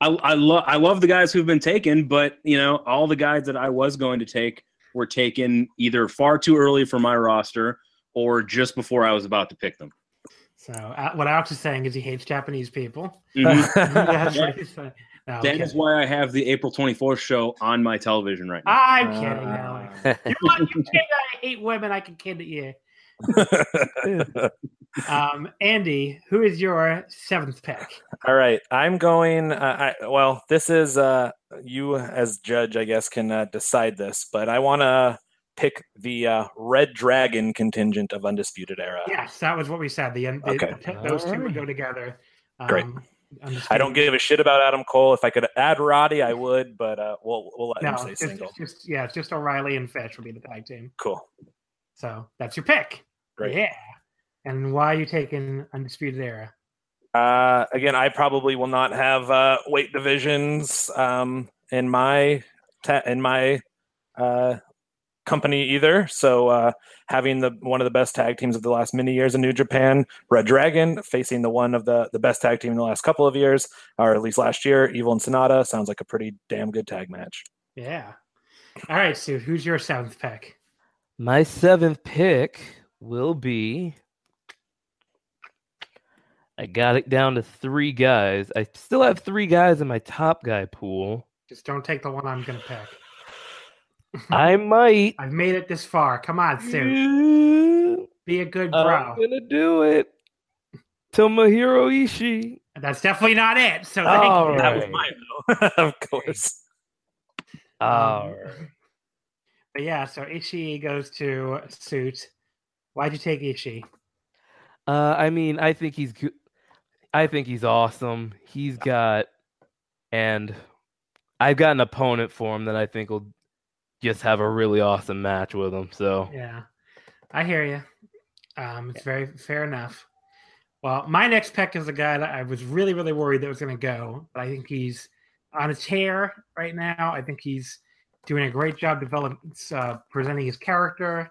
I, I love I love the guys who've been taken, but you know all the guys that I was going to take were taken either far too early for my roster or just before I was about to pick them. So uh, what Alex is saying is he hates Japanese people. Mhm. That's what he's saying. No, I'm that kidding. is why I have the April twenty fourth show on my television right now. I'm Uh, kidding, Alex. You want you kid I hate women? I can kid at you. Um, Andy, who is your seventh pick? All right, I'm going. Uh, I, well, this is uh, you as judge, I guess, can uh, decide this, but I want to pick the uh, Red Dragon contingent of Undisputed Era. Yes, that was what we said. The, the Okay. those two would go together. Great. I don't give a shit about Adam Cole. If I could add Roddy, I would, but uh, we'll we'll let no, him say it's single. just, just yeah, it's just O'Reilly and Fish will be the tag team. Cool. So that's your pick. Great. Yeah. And why are you taking Undisputed Era? Uh, again, I probably will not have uh, weight divisions um, in my ta- in my uh, company either. So uh, having the one of the best tag teams of the last many years in New Japan, Red Dragon, facing the one of the the best tag team in the last couple of years, or at least last year, Evil and Sanada, sounds like a pretty damn good tag match. Yeah. All right, Sue. Who's your seventh pick? My seventh pick will be. I got it down to three guys. I still have three guys in my top guy pool. Just don't take the one I'm going to pick. I might. I've made it this far. Come on, Sue. Be a good bro. I'm gonna do it. Tomohiro Ishii. That's definitely not it. So thank All you. That was Right. mine, though. of course. All Um, right. But yeah, so Ishii goes to Suit. Why'd you take Ishii? Uh, I mean, I think he's. I think he's awesome. He's got, and I've got an opponent for him that I think will just have a really awesome match with him. So Yeah, I hear you. Um, it's very fair enough. Well, my next pick is a guy that I was really, really worried that was going to go, but I think he's on a tear right now. I think he's doing a great job developing, uh, presenting his character.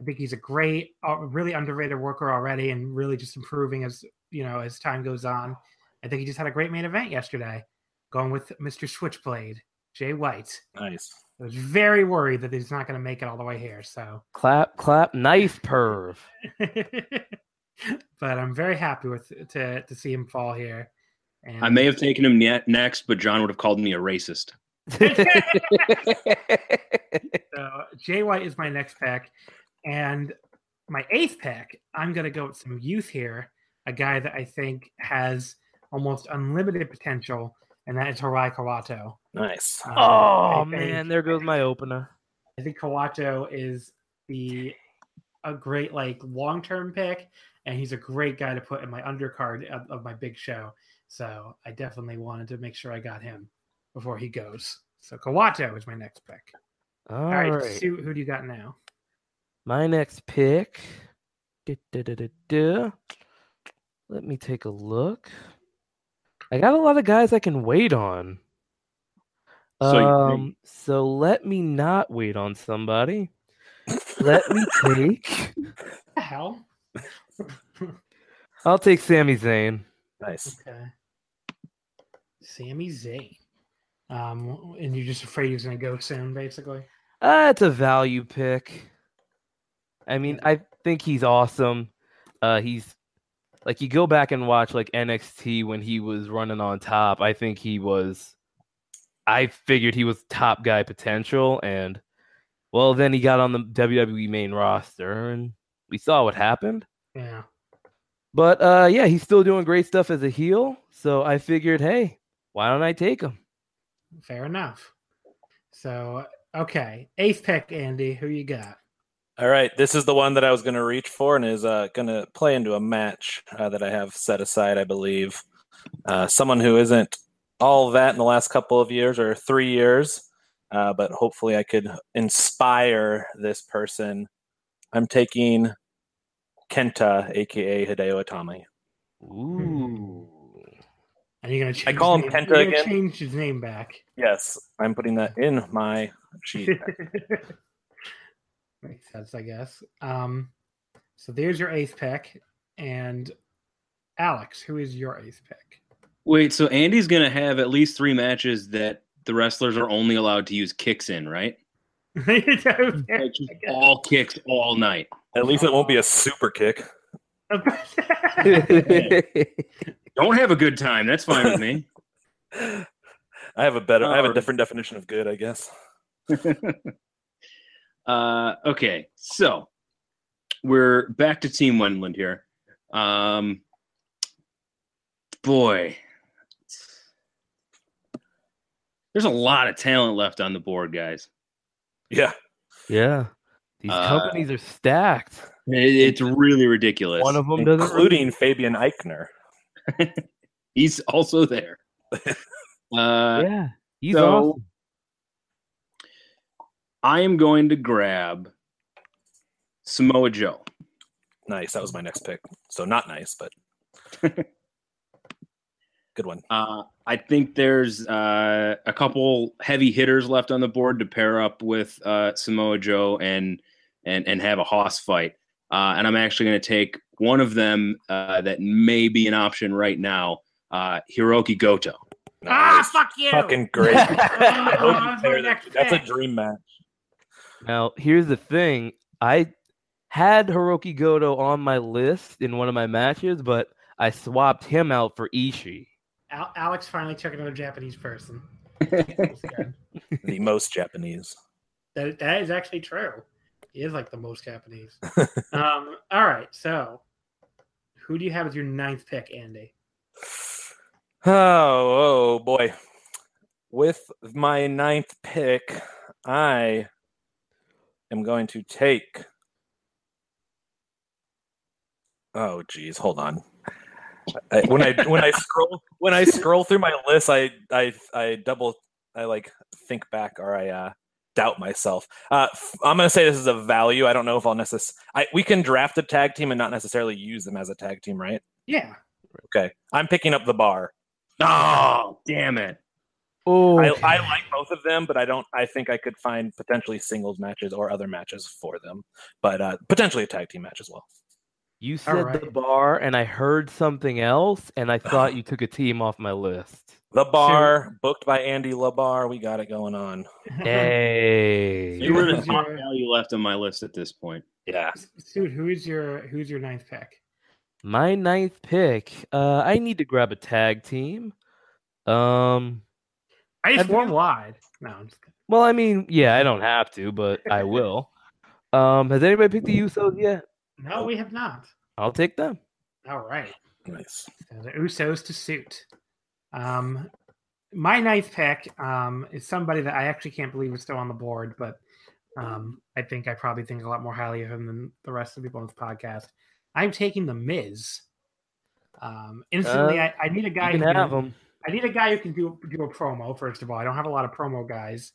I think he's a great, uh, really underrated worker already, and really just improving as you know as time goes on. I think he just had a great main event yesterday, going with Mr. Switchblade, Jay White. Nice. I was very worried that he's not going to make it all the way here. So clap, clap, knife perv. but I'm very happy with to to see him fall here. And I may have taken him ne- next, but John would have called me a racist. so Jay White is my next pick, and my eighth pick. I'm going to go with some youth here. A guy that I think has almost unlimited potential, and that is Hirai Kawato. Nice. Um, oh I think- man, there goes my opener. I think Kawato is the a great like long term pick, and he's a great guy to put in my undercard of, of my big show. So I definitely wanted to make sure I got him before he goes. So Kawato is my next pick. All All right, right. Sue, who do you got now? My next pick. Du-du-du-du-du. Let me take a look. I got a lot of guys I can wait on. So you um, so let me not wait on somebody. let me take. The hell? I'll take Sami Zayn. Nice. Okay. Sami Zayn. Um, and you're just afraid he's gonna go soon, basically. Uh, it's a value pick. I mean, I think he's awesome. Uh, he's like you go back and watch like NXT when he was running on top. I think he was. I figured he was top guy potential, and well, then he got on the WWE main roster, and we saw what happened. Yeah. But uh, yeah, he's still doing great stuff as a heel. So I figured, hey, why don't I take him? Fair enough. So okay, eighth pick, Andy. Who you got? All right, this is the one that I was going to reach for, and is uh, going to play into a match uh, that I have set aside, I believe. Uh, someone who isn't all that in the last couple of years or three years, uh, but hopefully I could inspire this person. I'm taking Kenta, aka Hideo Itami. Ooh. And you're gonna change call his him Kenta again. Change his name back. Yes, I'm putting that in my sheet. Makes sense, I guess. Um, so there's your eighth pick, and Alex, who is your eighth pick? Wait, so Andy's gonna have at least three matches that the wrestlers are only allowed to use kicks in, right? Like all kicks all night. At least it won't be a super kick. Don't have a good time. That's fine with me. I have a better, I have a different definition of good, I guess. uh, okay, so we're back to Team Wendland here. Um, boy, there's a lot of talent left on the board, guys. Yeah. yeah. These Uh, companies are stacked. It- it's really ridiculous. One of them doesn't including Fabian Aichner. He's also there. Uh, yeah, he's so- awesome. I am going to grab Samoa Joe. nice. That was my next pick. So not nice, but good one. Uh, I think there's uh, a couple heavy hitters left on the board to pair up with uh, Samoa Joe and and and have a Hoss fight. Uh, and I'm actually going to take one of them uh, that may be an option right now, uh, Hiroki Goto. Ah, fuck you! Fucking great. I hope you that's pair my that. next That's a dream match. Now, here's the thing. I had Hiroki Goto on my list in one of my matches, but I swapped him out for Ishii. Al- Alex finally took another Japanese person. The most Japanese. That, that is actually true. He is like the most Japanese. um, all right, so who do you have as your ninth pick, Andy? Oh, oh boy. With my ninth pick, I am going to take. Oh, geez, hold on. I, when I when I scroll when I scroll through my list, I I I double I like think back or I uh, doubt myself. Uh, f- I'm gonna say this is a value. I don't know if I'll necessarily. I we can draft a tag team and not necessarily use them as a tag team, right? Yeah. Okay, I'm picking up the bar. Oh, damn it! Oh, I, I like both of them, but I don't. I think I could find potentially singles matches or other matches for them, but uh, potentially a tag team match as well. You said the bar, and I heard something else, and I thought you took a team off my list. The bar booked by Andy Labar. We got it going on. Hey, You were the Who's top value left on my list at this point. Yeah, Dude, who is your who's your ninth pick? my ninth pick. Uh, I need to grab a tag team. Um, I just Have wide. No, I'm just kidding. well, I mean, yeah, I don't have to, but I will. Um, has anybody picked the Usos yet? No, we have not. I'll take them. All right. nice. So the Usos to suit. Um, my ninth pick um, is somebody that I actually can't believe is still on the board, but um, I think I probably think a lot more highly of him than the rest of the people on this podcast. I'm taking the Miz. Um, instantly, Uh, I, I need a guy. Who can can- have them. I need a guy who can do do a promo. First of all, I don't have a lot of promo guys.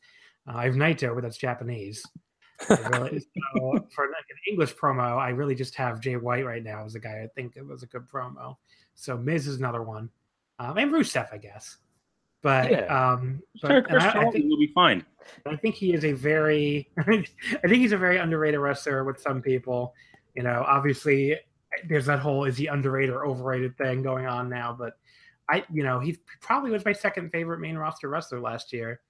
Uh, I have Naito, but that's Japanese. Really, so for like an English promo, I really just have Jay White right now as a guy I think it was a good promo. So Miz is another one, um, and Rusev, I guess. But Yeah. um, but Sure, Chris I, I think will be fine. I think he is a very, I think he's a very underrated wrestler with some people. You know, obviously, there's that whole is he underrated or overrated thing going on now. But I, you know, he probably was my second favorite main roster wrestler last year.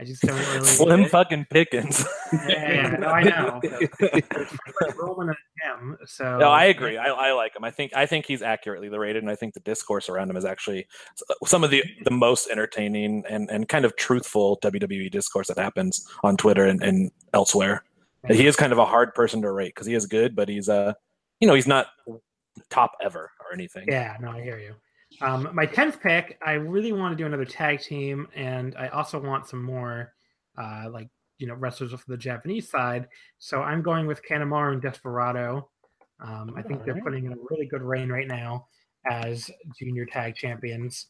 I just don't really. Slim fucking Pickens. Yeah, no, I know. Like Roman and him. So no, I agree. I, I like him. I think I think he's accurately rated, and I think the discourse around him is actually some of the the most entertaining and, and kind of truthful WWE discourse that happens on Twitter and, and elsewhere. He is kind of a hard person to rate because he is good, but he's uh you know he's not top ever or anything. Yeah, no, I hear you. Um, my tenth pick, I really want to do another tag team, and I also want some more, uh, like you know, wrestlers for the Japanese side. So I'm going with Kanemaru and Desperado. Um, I think they're putting in a really good reign right now as junior tag champions,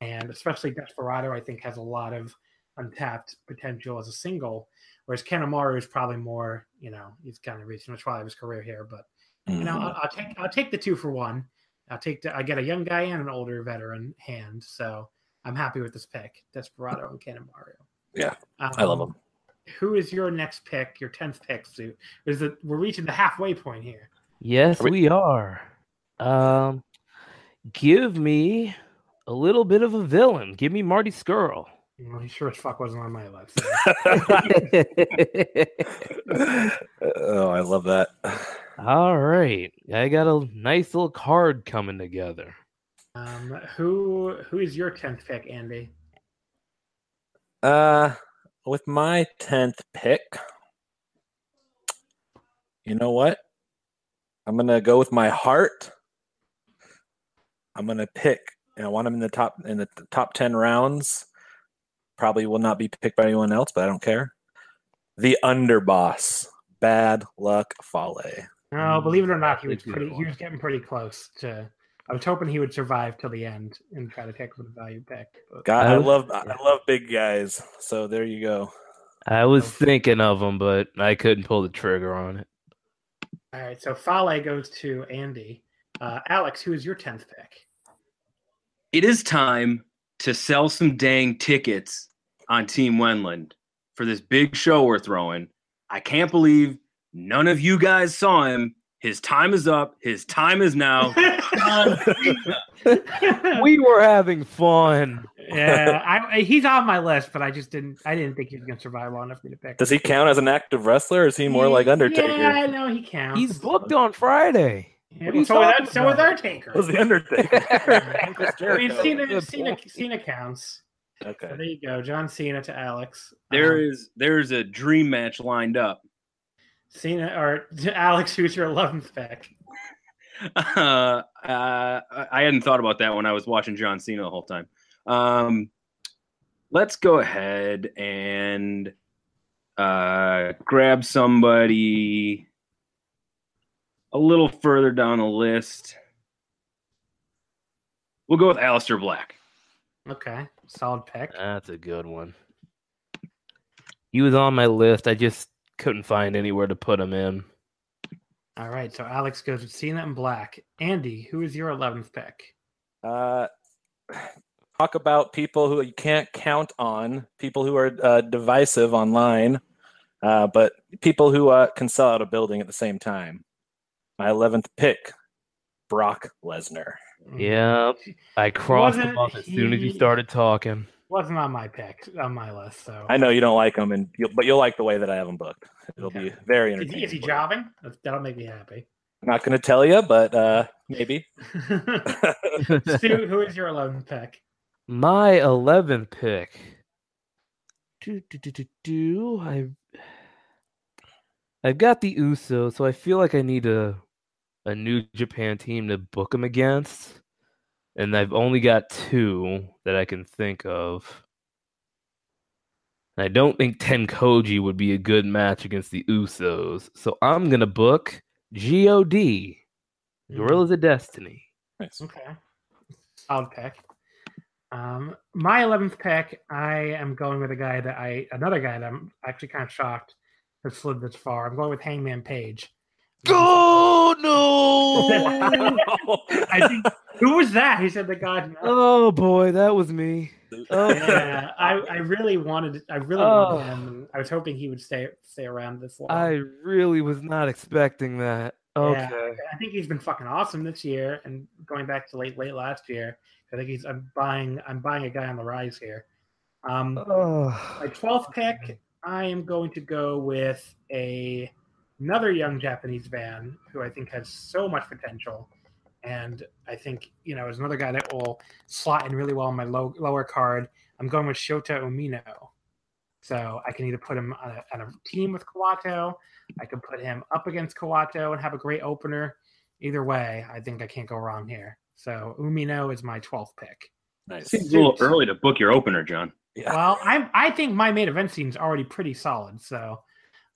and especially Desperado, I think has a lot of untapped potential as a single, whereas Kanemaru is probably more, you know, he's kind of reaching the twilight of his career here, but you know, Mhm. I'll, I'll take I'll take the two for one. I'll take the, I get a young guy and an older veteran hand, so I'm happy with this pick. Desperado and Kanemaru. Yeah, um, I love him. Who is your next pick? Your tenth pick, suit? Is it we're reaching the halfway point here? Yes, Are we- we are. Um, give me a little bit of a villain. Give me Marty Scurll. Well, he sure as fuck wasn't on my list. oh, I love that. All right, I got a nice little card coming together. um, who who is your tenth pick, Andy? Uh, with my tenth pick, you know what? I'm gonna go with my heart. I'm gonna pick, and I want him in the top in the top ten rounds. Probably will not be picked by anyone else, but I don't care. The underboss, Bad Luck Fale. No, believe it or not, he was That's a good pretty. He was getting pretty close to. I was hoping he would survive till the end and try to take with a value pick. But God, I I love I love big guys. So there you go. I was thinking of him, but I couldn't pull the trigger on it. All right, so Fale goes to Andy. Uh, Alex, who is your tenth pick? It is time to sell some dang tickets on Team Wenland for this big show we're throwing. I can't believe none of you guys saw him. His time is up. His time is now. We were having fun. yeah, I, he's on my list, but I just didn't. I didn't think he was going to survive long enough for me to pick. Does he count as an active wrestler, or is he more like Undertaker? Yeah, no, he counts. He's booked on Friday. Yeah, What are you so with talking that, so with about? Undertaker. Was the Undertaker? We've seen Jericho. Cena, Good Cena, point. Cena counts. So Okay. there you go, John Cena to Alex. There Um, is there's a dream match lined up. Cena or Alex, who's your eleventh pick? Uh, uh, I hadn't thought about that when I was watching John Cena the whole time. Um, let's go ahead and uh, grab somebody a little further down the list. We'll go with Aleister Black. Okay, solid pick. That's a good one. He was on my list. I just couldn't find anywhere to put him in. All right, so Alex goes with Cena and Black. Andy, who is your eleventh pick? Uh, talk about people who you can't count on, people who are uh, divisive online, uh, but people who uh, can sell out a building at the same time. My 11th pick, Brock Lesnar. Yeah, I crossed Wasn't him off as soon as you he- started talking. Wasn't on my pick on my list. So I know you don't like him, and you'll, but you'll like the way that I have him booked. It'll be Okay. very is he, is he jobbing? That- That'll make me happy. Not going to tell you, but uh, maybe. Stu, who is your eleventh pick? My 11th pick. Do, do, do, do, do. I, I've got the Usos, so I feel like I need a, a New Japan team to book them against. And I've only got two that I can think of. I don't think TenCozy would be a good match against the Usos. So I'm going to book GOD, Guerrillas of Destiny. Nice. Okay. Solid pick. Um, my eleventh pick, I am going with a guy that I another guy that I'm actually kind of shocked has slid this far. I'm going with Hangman Page. Oh, no! I think who was that? He said the God. Oh boy, that was me. Oh, Yeah, I, I really wanted I really Oh. wanted him. And I was hoping he would stay stay around this long. I really was not expecting that. Okay. Yeah, I think he's been fucking awesome this year, and going back to late late last year, I think he's. I'm buying. I'm buying a guy on the rise here. Um, Oh. my twelfth pick, I am going to go with a another young Japanese band who I think has so much potential, and I think you know is another guy that will slot in really well in my low, lower card. I'm going with Shota Umino. So I can either put him on a, on a team with Kawato, I can put him up against Kawato and have a great opener. Either way, I think I can't go wrong here. So Umino is my 12th pick. Nice. Seems a little early to book your opener, John. Yeah. Well, I'm I think my main event scene is already pretty solid, so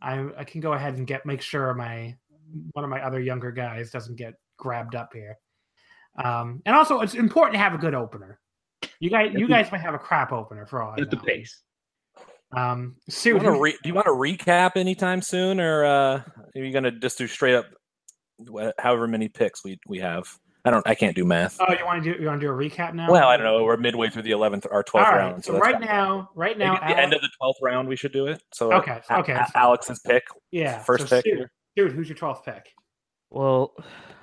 I I can go ahead and get make sure my one of my other younger guys doesn't get grabbed up here. Um, and also, it's important to have a good opener. You guys, you guys might have a crap opener for all At the know. pace. Um, Do you, want to re- do you want to recap anytime soon, or uh, are you going to just do straight up wh- however many picks we we have? I don't. I can't do math. oh, you want to do you want to do a recap now? Well, I don't know. We're midway through the eleventh or twelfth right, round. so that's right fine. now, right now, Maybe at the end of the twelfth round, we should do it. So Okay, A- okay, A- that's. Alex's pick. yeah, first so pick dude, who's your twelfth pick? Well,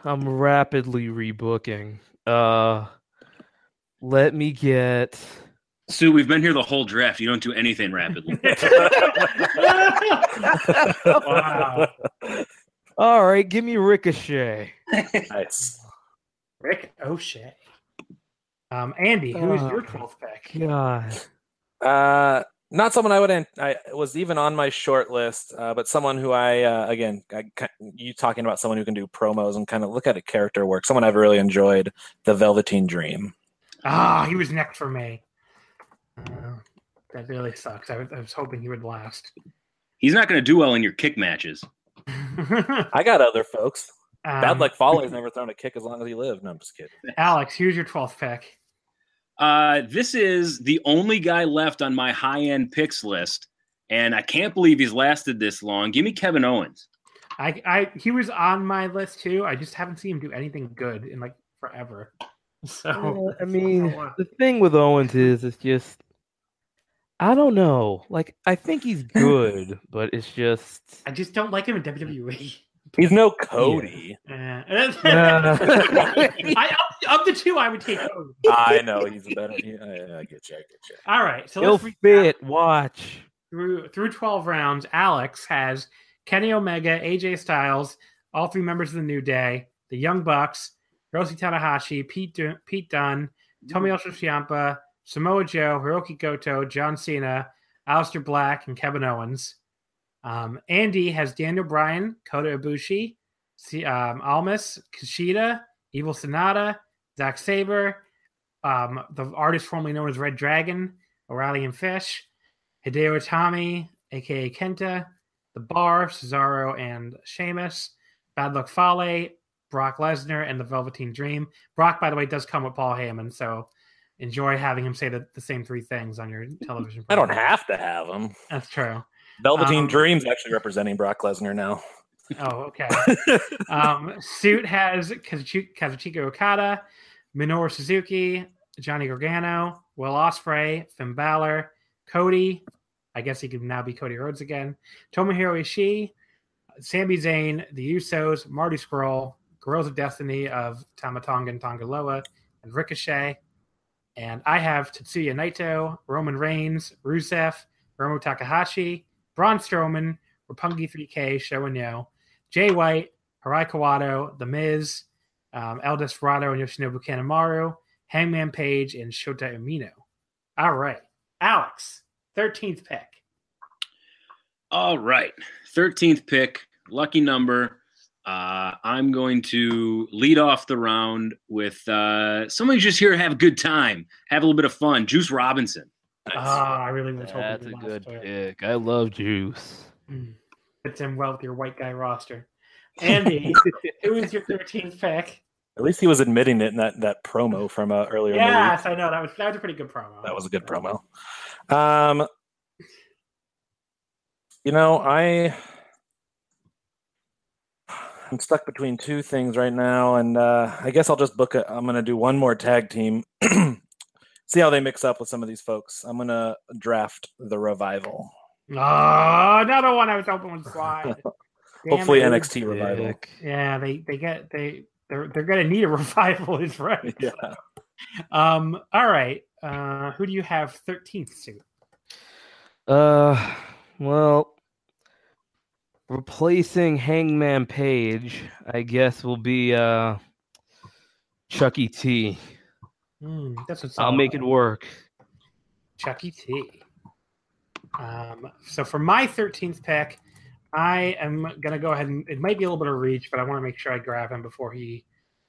I'm rapidly rebooking. Uh let me get Sue, we've been here the whole draft. You don't do anything rapidly. wow, All right, give me Ricochet. Nice. Rick O'Shea. Um, Andy, who is your Oh. twelfth pick? God. Uh, not someone I would. an- I was even on my short list, uh, but someone who I uh, again, I, you talking about someone who can do promos and kind of look at a character work. Someone I've really enjoyed, the Velveteen Dream. Ah, he was next for me. Uh, that really sucks. I was, I was hoping he would last. He's not going to do well in your kick matches. I got other folks. Bad Um, Luck Fale has never thrown a kick as long as he lived. No, I'm just kidding. Alex, here's your twelfth pick? Uh, this is the only guy left on my high end picks list, and I can't believe he's lasted this long. Give me Kevin Owens. I, I he was on my list too. I just haven't seen him do anything good in like forever. So Uh, I mean, wow. the thing with Owens is it's just I don't know. Like I think he's good, but it's just I just don't like him in WWE. He's no Cody. Uh, Uh. I of, of the two, I would take Cody. I know he's a better. Yeah, yeah, I get you. I get you. All right, so he'll let's recap fit. Watch. through through twelve rounds. Alex has Kenny Omega, AJ Styles, all three members of the New Day, the Young Bucks, Roshi Tanahashi, Pete Dun- Pete Dunne, Tommaso Ciampa, Samoa Joe, Hiroki Goto, John Cena, Aleister Black, and Kevin Owens. Um, Andy has Daniel Bryan, Kota Ibushi, C- um, Almas, Kushida, Evil Sanada, Zack Sabre, um, the artist formerly known as Red Dragon, O'Reilly and Fish, Hideo Itami, aka Kenta, The Bar, Cesaro and Sheamus, Bad Luck Fale, Brock Lesnar, and the Velveteen Dream. Brock, by the way, does come with Paul Heyman, so enjoy having him say the, the same three things on your television. I don't have to have him. That's true. Velveteen Um, Dream's actually representing Brock Lesnar now. Oh, okay. um, Suit has Kazuchi- Kazuchika Okada, Minoru Suzuki, Johnny Gargano, Will Ospreay, Finn Balor, Cody. I guess he could now be Cody Rhodes again. Tomohiro Ishii, Sami Zayn, The Usos, Marty Scurll, Guerrillas of Destiny of Tama Tonga and Tanga Loa, and Ricochet. And I have Tetsuya Naito, Roman Reigns, Rusev, Romo Takahashi, Braun Strowman, Roppongi 3K, SHO and YOH, Jay White, Hirai Kawato, The Miz, um, El Desperado and Yoshinobu Kanemaru, Hangman Page, and Shota Umino. All right. Alex, 13th pick. All right. 13th pick, lucky number. Uh, I'm going to lead off the round with uh, somebody just here to have a good time, have a little bit of fun. Juice Robinson. Ah, I really was hoping That's a good lost pick. I love Juice. Mm. Fits in well with your white guy roster. Andy, who is your 13th pick? At least he was admitting it in that, that promo from uh, earlier in the week. Yes, I know that was that was a pretty good promo. That was a good promo. Um, you know, I I'm stuck between two things right now, and uh, I guess I'll just book. A, I'm going to do one more tag team. See how they mix up with some of these folks. I'm going to draft the revival. Oh, another one I was hoping would slide. Hopefully, it. NXT revival. Yeah, they they get they they're they're gonna need a revival, is right. Yeah. Um. All right. Uh, who do you have thirteenth suit? Uh, well, replacing Hangman Page, I guess, will be uh Chucky T. Hmm, that's what's I'll all make it work. Chucky T. Um. So for my thirteenth pick, I am gonna go ahead and it might be a little bit of reach, but I want to make sure I grab him before he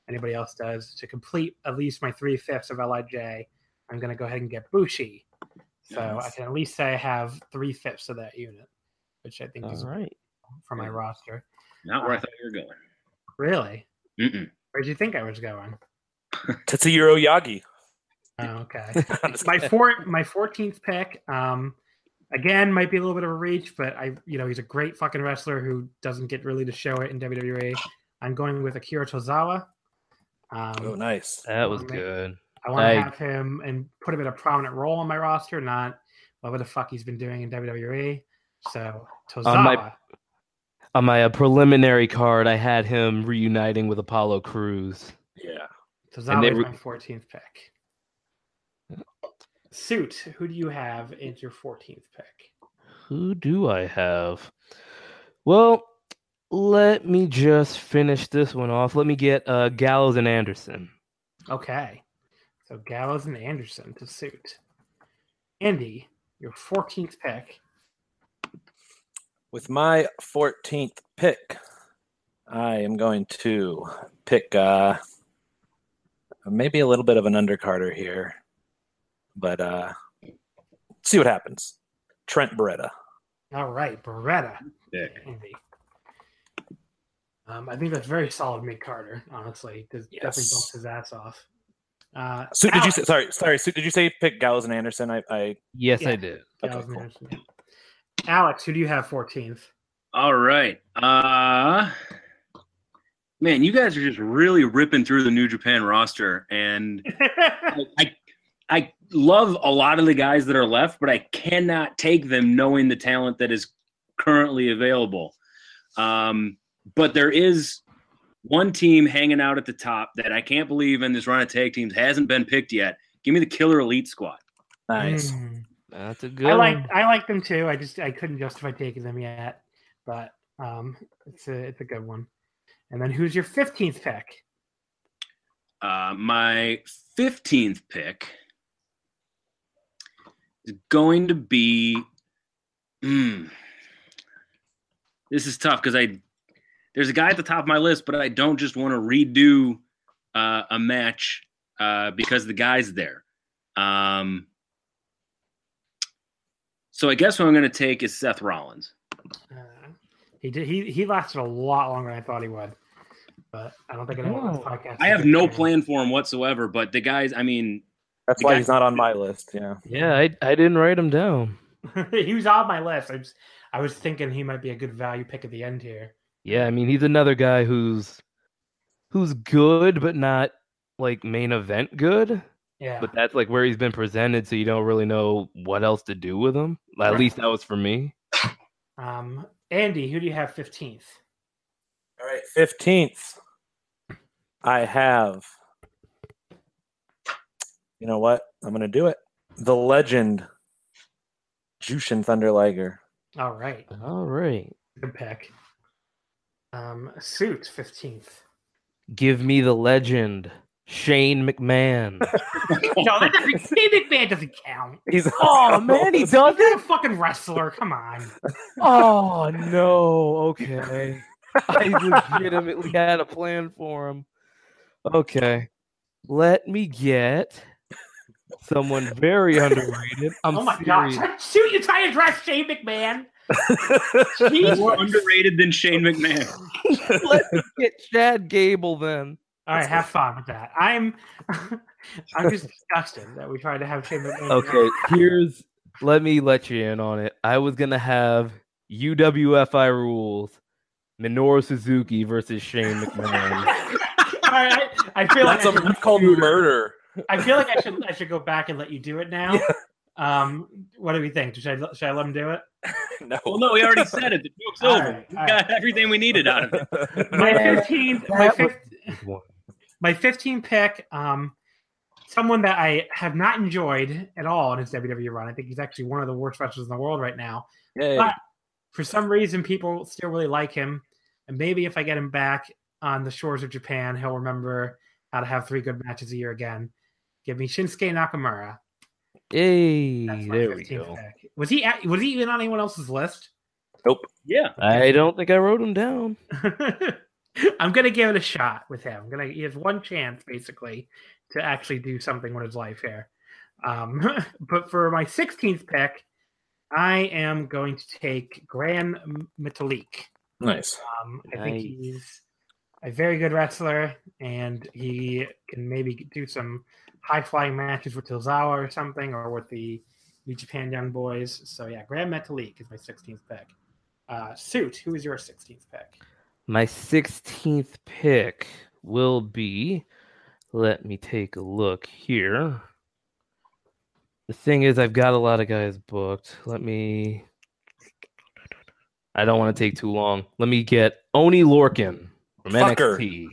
anybody else does to complete at least my three fifths of LIJ. I'm gonna go ahead and get Bushi. So I can at least say I have three fifths of that unit, which I think is right for my roster. Not where I thought you were going. Really? Mm-mm. Where'd you think I was going? Tetsuhiro Yagi. Oh, okay. My four, my fourteenth pick. Um, again, might be a little bit of a reach, but I, you know, he's a great fucking wrestler who doesn't get really to show it in WWE. I'm going with Akira Tozawa. Um, Oh, nice. That was Okay. good. I want to I- have him and put him in a prominent role on my roster, not whatever the fuck he's been doing in WWE. So Tozawa. On my- On my uh, preliminary card, I had him reuniting with Apollo Crews. Yeah. Tozawa they is re- my 14th pick. Suit, who do you have as your 14th pick? Who do I have? Well, let me just finish this one off. Let me get uh, Gallows and Anderson. Okay. So Gallows and Anderson to suit. Andy, your 14th pick. With my 14th pick, I am going to pick uh, maybe a little bit of an undercarder here, but uh, see what happens. Trent Beretta. All right, Beretta. Pick. Andy. Um, I think that's very solid mid carder, honestly. Does definitely Yes. bumps his ass off. Uh, So did you say? Sorry, sorry. So did you say pick Gallows and Anderson? I, I Yes, Yeah. I did. Okay, Gallows and cool. Anderson, yeah. Alex, who do you have 14th? All right. Uh man, you guys are just really ripping through the New Japan roster and I I love a lot of the guys that are left, but I cannot take them knowing the talent that is currently available. Um, but there is one team hanging out at the top that I can't believe in this run of tag teams hasn't been picked yet. Give me the Killer Elite Squad. Nice. Mm. That's a good. I like one. I like them too. I just I couldn't justify taking them yet, but um, it's a it's a good one. And then who's your fifteenth pick? Uh, my 15th pick is going to be. Hmm. this is tough because I there's a guy at the top of my list, but I don't just want to redo uh, a match uh, because the guy's there. Um, so I guess what I'm going to take is Seth Rollins. Uh, he did he he lasted a lot longer than I thought he would, but I don't think anyone on this Oh. podcast. I have no plan for him whatsoever, but the guys, I mean, That's why guy- he's not on my list. Yeah. Yeah, I, I didn't write him down. he was on my list. I was I was thinking he might be a good value pick at the end here. Yeah, I mean he's another guy who's who's good but not like main event good. Yeah, But that's like where he's been presented, so you don't really know what else to do with him. At Right. least that was for me. um, Andy, who do you have fifteenth? All right. Fifteenth. I have. You know what? I'm gonna do it. The legend, Jushin Thunder Liger. All right, All right. good pick. Um, suit fifteenth. Give me the legend, Shane McMahon. no, that doesn't. Steve McMahon doesn't count. He's oh man, he He's not a fucking wrestler. Come on. Oh no. Okay. I legitimately had a plan for him. Okay. Let me get someone very underrated. I'm oh my serious. gosh! Shoot, you trying to dress Shane McMahon? Jeez. more underrated than Shane McMahon. Let's get Chad Gable then. All right, have fun with that. I'm, I'm just disgusted that we tried to have Shane McMahon. Okay, here's let me let you in on it. I was gonna have UWFI rules, Minoru Suzuki versus Shane McMahon. All right, I, I feel like That's, a, I, should, that's called murder. I feel like I should I should go back and let you do it now. Um, what do we think? Should I should I let him do it? No. Well, no, we already said it. The joke's All over. right, we all got everything we needed out of it. My Man, fifteenth, my that my 15 pick, um, someone that I have not enjoyed at all in his WWE run. I think he's actually one of the worst wrestlers in the world right now. Yay. But for some reason, people still really like him. And maybe if I get him back on the shores of Japan, he'll remember how to have three good matches a year again. Give me Shinsuke Nakamura. Hey, there we go. pick. Was he at, was he even on anyone else's list? Nope. Yeah. I don't think I wrote him down. I'm gonna give it a shot with him. I'm gonna he has one chance basically to actually do something with his life here. Um, but for my 16th pick, I am going to take Gran Metalik. Nice. Um, I think he's a very good wrestler, and he can maybe do some high flying matches with Tozawa or something, or with the New Japan Young Boys. So yeah, Gran Metalik is my 16th pick. Uh, Suit, who is your 16th pick? My 16th pick will be. Let me take a look here. The thing is, I've got a lot of guys booked. Let me. I don't want to take too long. Let me get Oney Lorcan from Fucker.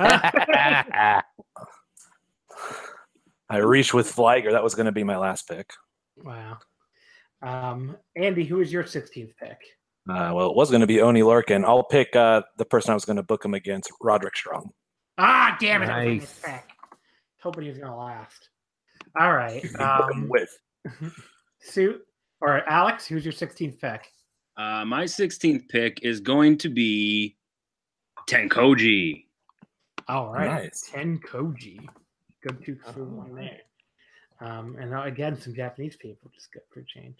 NXT. I reached with Fliger. That was going to be my last pick. Wow. Um, Andy, who is your 16th pick? Uh, well, it was going to be Oney Lorcan. I'll pick uh, the person I was going to book him against, Roderick Strong. Ah, damn it! That was my Nice. next pick. Hoping he was going to last. All right. Um, with. Suit or Alex, who's your 16th pick? Uh, my 16th pick is going to be TenCozy. All right. Nice. Ken Good two for one there. Um, and again, some Japanese people, just good for change.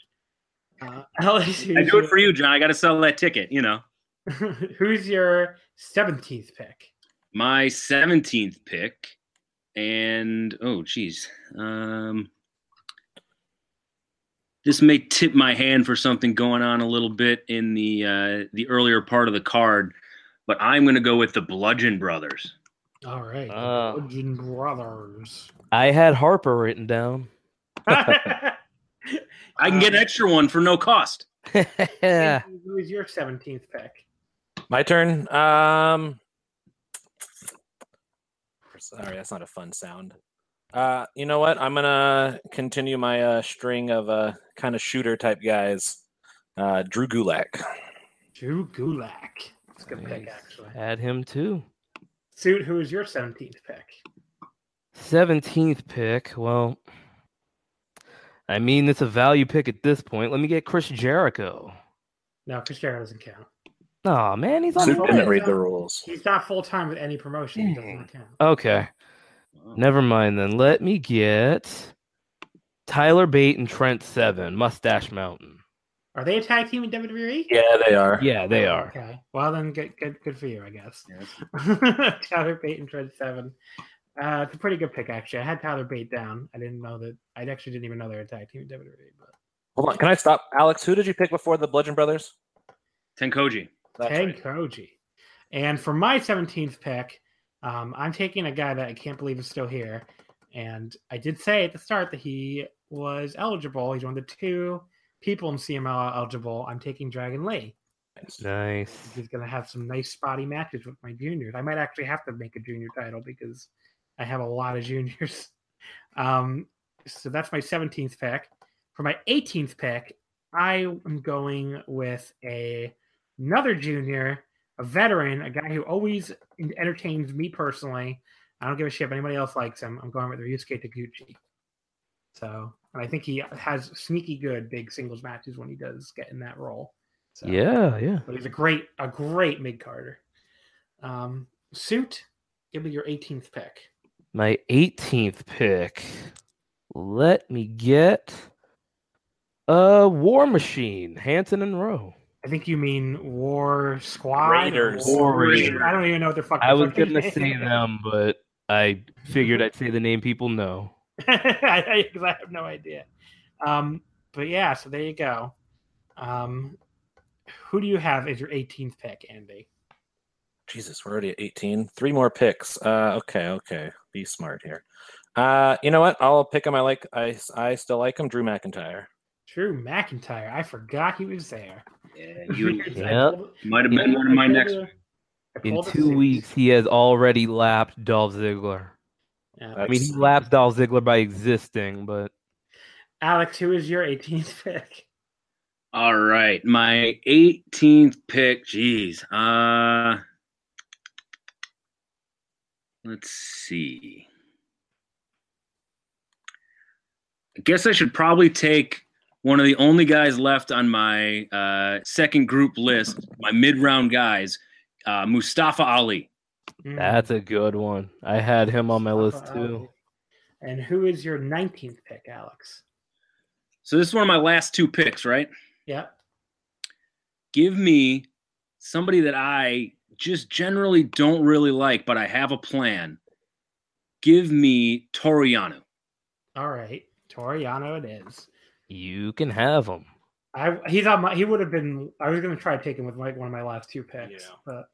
Uh, Alex, I do it for you, John. I got to sell that ticket, you know. who's your 17th pick? My 17th pick, and oh, geez. Um, this may tip my hand for something going on a little bit in the uh, the earlier part of the card, but I'm going to go with the Bludgeon Brothers. All right. the. Bludgeon Brothers. I had Harper written down. I can get an extra one for no cost. yeah. Andy, Who is your 17th pick? My turn. Um, sorry, that's not a fun sound. Uh, you know what? I'm gonna continue my uh, string of uh, kind of shooter type guys. Uh, Drew Gulak. Drew Gulak. That's a good pick, actually. Add him too. Suit, who is your 17th pick? 17th pick. Well, I mean, it's a value pick at this point. Let me get Chris Jericho. No, Chris Jericho doesn't count. Oh, man, he's on Suit didn't read the rules. He's not full time with any promotion. He doesn't count. Okay. Never mind then. Let me get Tyler Bate and Trent Seven, Mustache Mountain. Are they a tag team in WWE? Yeah, they are. Yeah, they are. Okay. Well, then good, good, good for you, I guess. Yes. Tyler Bate and Trent Seven. Uh, it's a pretty good pick, actually. I had Tyler Bate down. I didn't know that. I actually didn't even know they were a tag team in WWE. But Hold on, can I stop, Alex? Who did you pick before the Bludgeon Brothers? TenCozy. That's Ken right. Koji. And for my 17th pick, um, I'm taking a guy that I can't believe is still here. And I did say at the start that he was eligible. He's one of the two people in CMLL eligible. I'm taking Dragon Lee. That's nice. He's going to have some nice spotty matches with my juniors. I might actually have to make a junior title because I have a lot of juniors. Um, so that's my 17th pick. For my 18th pick, I am going with a another junior, a veteran, a guy who always entertains me personally. I don't give a shit if anybody else likes him. I'm going with Ryusuke Taguchi. So, and I think he has sneaky good big singles matches when he does get in that role. So, Yeah, yeah. but he's a great, a great mid carder. Um, suit, give me your 18th pick. My 18th pick. Let me get a War Machine, Hanson and Rowe. I think you mean War Squad. Raiders. War Raiders. I don't even know what they're fucking. I was fucking gonna say them, but I figured I'd say the name people know. I, I, 'cause I have no idea. Um, but yeah, so there you go. Um, who do you have as your 18th pick, Andy? Jesus, we're already at 18. Three more picks. Uh, okay, okay. Be smart here. Uh, you know what? I'll pick him. I like. I I still like him. Drew McIntyre. Drew McIntyre. I forgot he was there. Yeah, you Yep. might have been one of my next. In two weeks, he has already lapped Dolph Ziggler. Yeah. I mean, he That's- lapped Dolph Ziggler by existing, but Alex, who is your 18th pick? All right, my 18th pick. Jeez. Uh, let's see. I guess I should probably take one of the only guys left on my uh, second group list, my mid-round guys, uh, Mustafa Ali. Mm, that's a good one. I had him on my list too. And who is your 19th pick, Alex? So this is one of my last two picks, right? Yeah. give me somebody that I just generally don't really like, but I have a plan. Give me Toru Yano. All right. Toru Yano it is. You can have him. I he's on my he would have been I was gonna try to take him with my, one of my last two picks. Yeah. But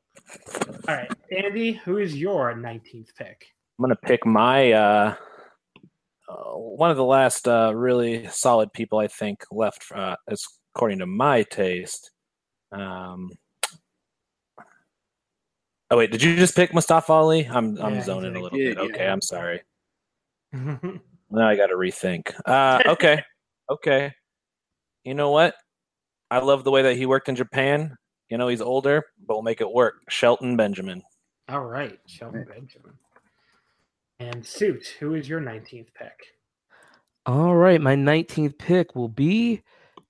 all right. Andy, who is your 19th pick? I'm gonna pick my uh, uh one of the last uh really solid people I think left uh as according to my taste. Um Oh wait, did you just pick Mustafa Ali? I'm I'm Yeah, zoning a little did, bit. Okay. I'm sorry. Now I got to rethink. Uh, okay, okay. You know what? I love the way that he worked in Japan. You know he's older, but we'll make it work. Shelton Benjamin. All right, Shelton Benjamin. And Suit, who is your 19th pick? All right, my 19th pick will be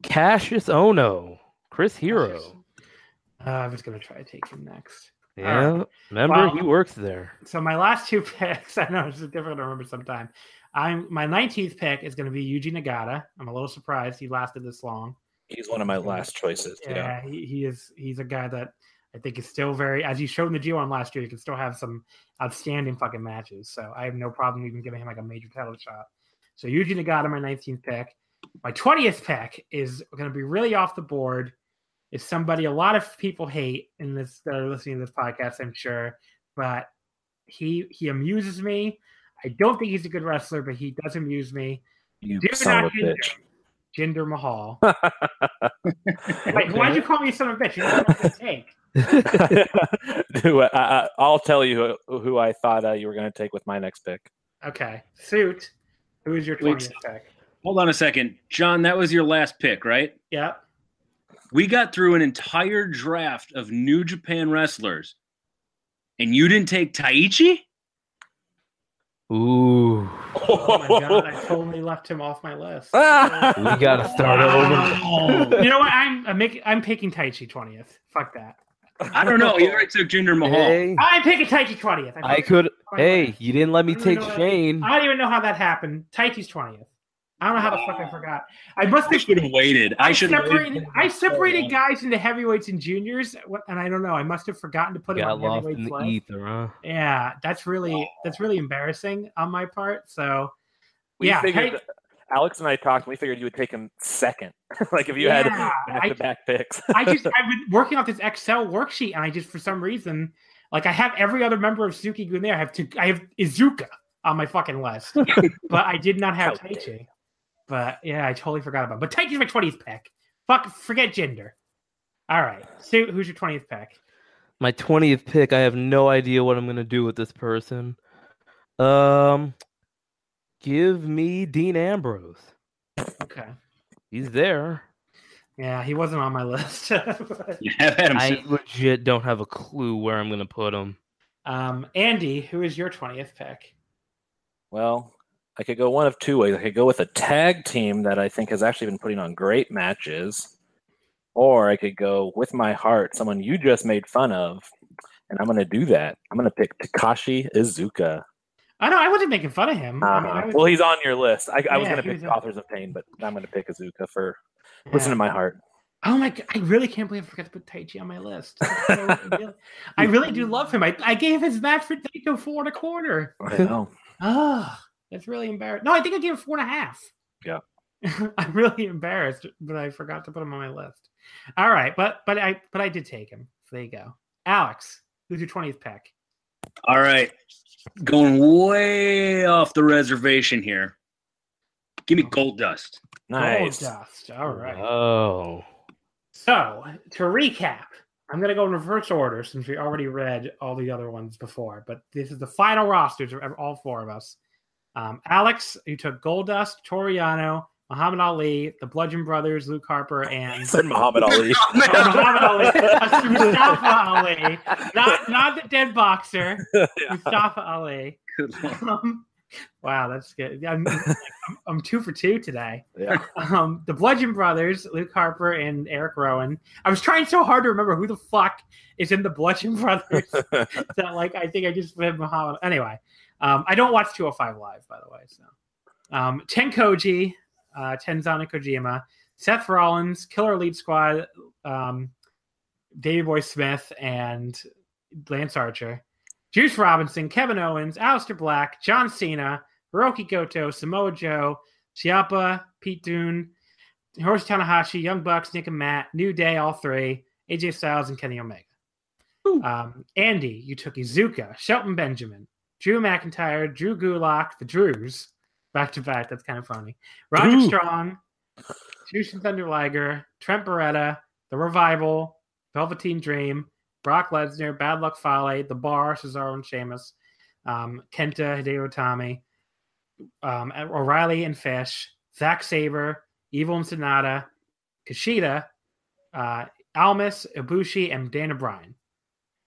Cassius Ohno, Chris Hero. Uh, I was gonna try to take him next. Yeah, remember Well- he works there. So my last two picks, I know it's difficult to remember sometime. I'm my 19th pick is going to be Yuji Nagata. I'm a little surprised he lasted this long. He's one of my last choices. Yeah. Yeah, he, he is. He's a guy that I think is still very, as you showed in the G1 last year, he can still have some outstanding fucking matches. So I have no problem even giving him like a major title shot. So Yuji Nagata, my 19th pick. My 20th pick is going to be really off the board. Is somebody a lot of people hate in this that are listening to this podcast, I'm sure, but he he amuses me. I don't think he's a good wrestler, but he does amuse me. You Do son not of a bitch. Jinder Mahal. Like, why'd you call me son of a bitch? You don't know what to take. Who, I, I, I'll tell you who, who I thought uh, you were going to take with my next pick. Okay, suit. Who is your Weeks. 20th pick? Hold on a second, John. That was your last pick, right? Yep. We got through an entire draft of New Japan wrestlers, and you didn't take Taichi. Ooh, Oh my god, I totally left him off my list. we gotta start over. You know what? I'm I'm making I'm picking Taichi twentieth. Fuck that. I don't know. You already took Jinder Mahal. Hey, I'm picking Taichi twentieth. I could. Hey, you didn't let me take Shane. I don't even know how that happened. Taichi's twentieth. I don't know how the fuck I forgot. I must have should have waited. I should have separated. I separated guys into heavyweights and juniors, and I don't know. I must have forgotten to put it Got on lost in heavyweights. the list. ether, huh? Yeah, that's really that's really embarrassing on my part. So We yeah, figured, Tai- Alex and I talked, and we figured you would take him second. like if you had Yeah, back I- to back picks. I just I've been working off this Excel worksheet, and I just for some reason, like I have every other member of Suzuki-gun there. I have to I have Iizuka on my fucking list, but I did not have How Taichi. But yeah, I totally forgot about. It. But Taichi's my twentieth pick. Fuck, forget Jinder. All right, Sue, who's your twentieth pick? My twentieth pick. I have no idea what I'm gonna do with this person. Um, give me Dean Ambrose. Okay, He's there. yeah, he wasn't on my list. You have had him. I legit don't have a clue where I'm gonna put him. um, Andy, who is your twentieth pick? Well, I could go one of two ways. I could go with a tag team that I think has actually been putting on great matches, or I could go with my heart, someone you just made fun of, and I'm going to do that. I'm going to pick Takashi Iizuka. I know I wasn't making fun of him. I mean, I Uh, was- well, he's on your list. I, I was going to pick Authors of Pain, but I'm going to pick Iizuka for yeah. listen to my heart. Oh my god! I really can't believe I forgot to put Taichi on my list. So. I really do love him. I, I gave his match for Daito four and a quarter. I know. Oh, that's really embarrassing. No, I think I gave him four and a half. Yeah. I'm really embarrassed, but I forgot to put him on my list. All right, but but I but I did take him. So there you go. Alex, who's your twentieth pick? All right, going way off the reservation here. Give me oh. Goldust. Nice. Gold Dust. All right. Oh, So to recap, I'm going to go in reverse order since we already read all the other ones before. But this is the final rosters of all four of us. Um, Alex, you took Goldust, Toru Yano, Muhammad Ali, the Bludgeon Brothers, Luke Harper, and said Muhammad Ali. Oh, Muhammad Ali, Mustafa Ali, not not the dead boxer, Mustafa Ali. Um, wow, that's good. I'm, I'm, I'm two for two today yeah. um, the Bludgeon Brothers, Luke Harper and Eric Rowan. I was trying so hard to remember who the fuck is in the Bludgeon Brothers that, like, I think I just read Muhammad. Anyway, um, I don't watch 205 Live, by the way. So, um, TenCozy, uh, Tenzana Kojima, Seth Rollins, Killer Elite Squad, um, Davey Boy Smith, and Lance Archer, Juice Robinson, Kevin Owens, Aleister Black, John Cena, Hiroki Goto, Samoa Joe, Ciampa, Pete Dunne, Hiroshi Tanahashi, Young Bucks, Nick and Matt, New Day, all three, AJ Styles, and Kenny Omega. Um, Andy, you took Iizuka, Shelton Benjamin, Drew McIntyre, Drew Gulak, the Drews, back to back. That's kind of funny. Roger Drew. Strong, Jushin Thunder Liger, Trent Beretta, The Revival, Velveteen Dream, Brock Lesnar, Bad Luck Fale, The Bar, Cesaro and Sheamus, um, Kenta, Hideo Itami, um, O'Reilly and Fish, Zack Sabre, Evil and Sanada, Kushida, uh, Almas, Ibushi, and Daniel Bryan.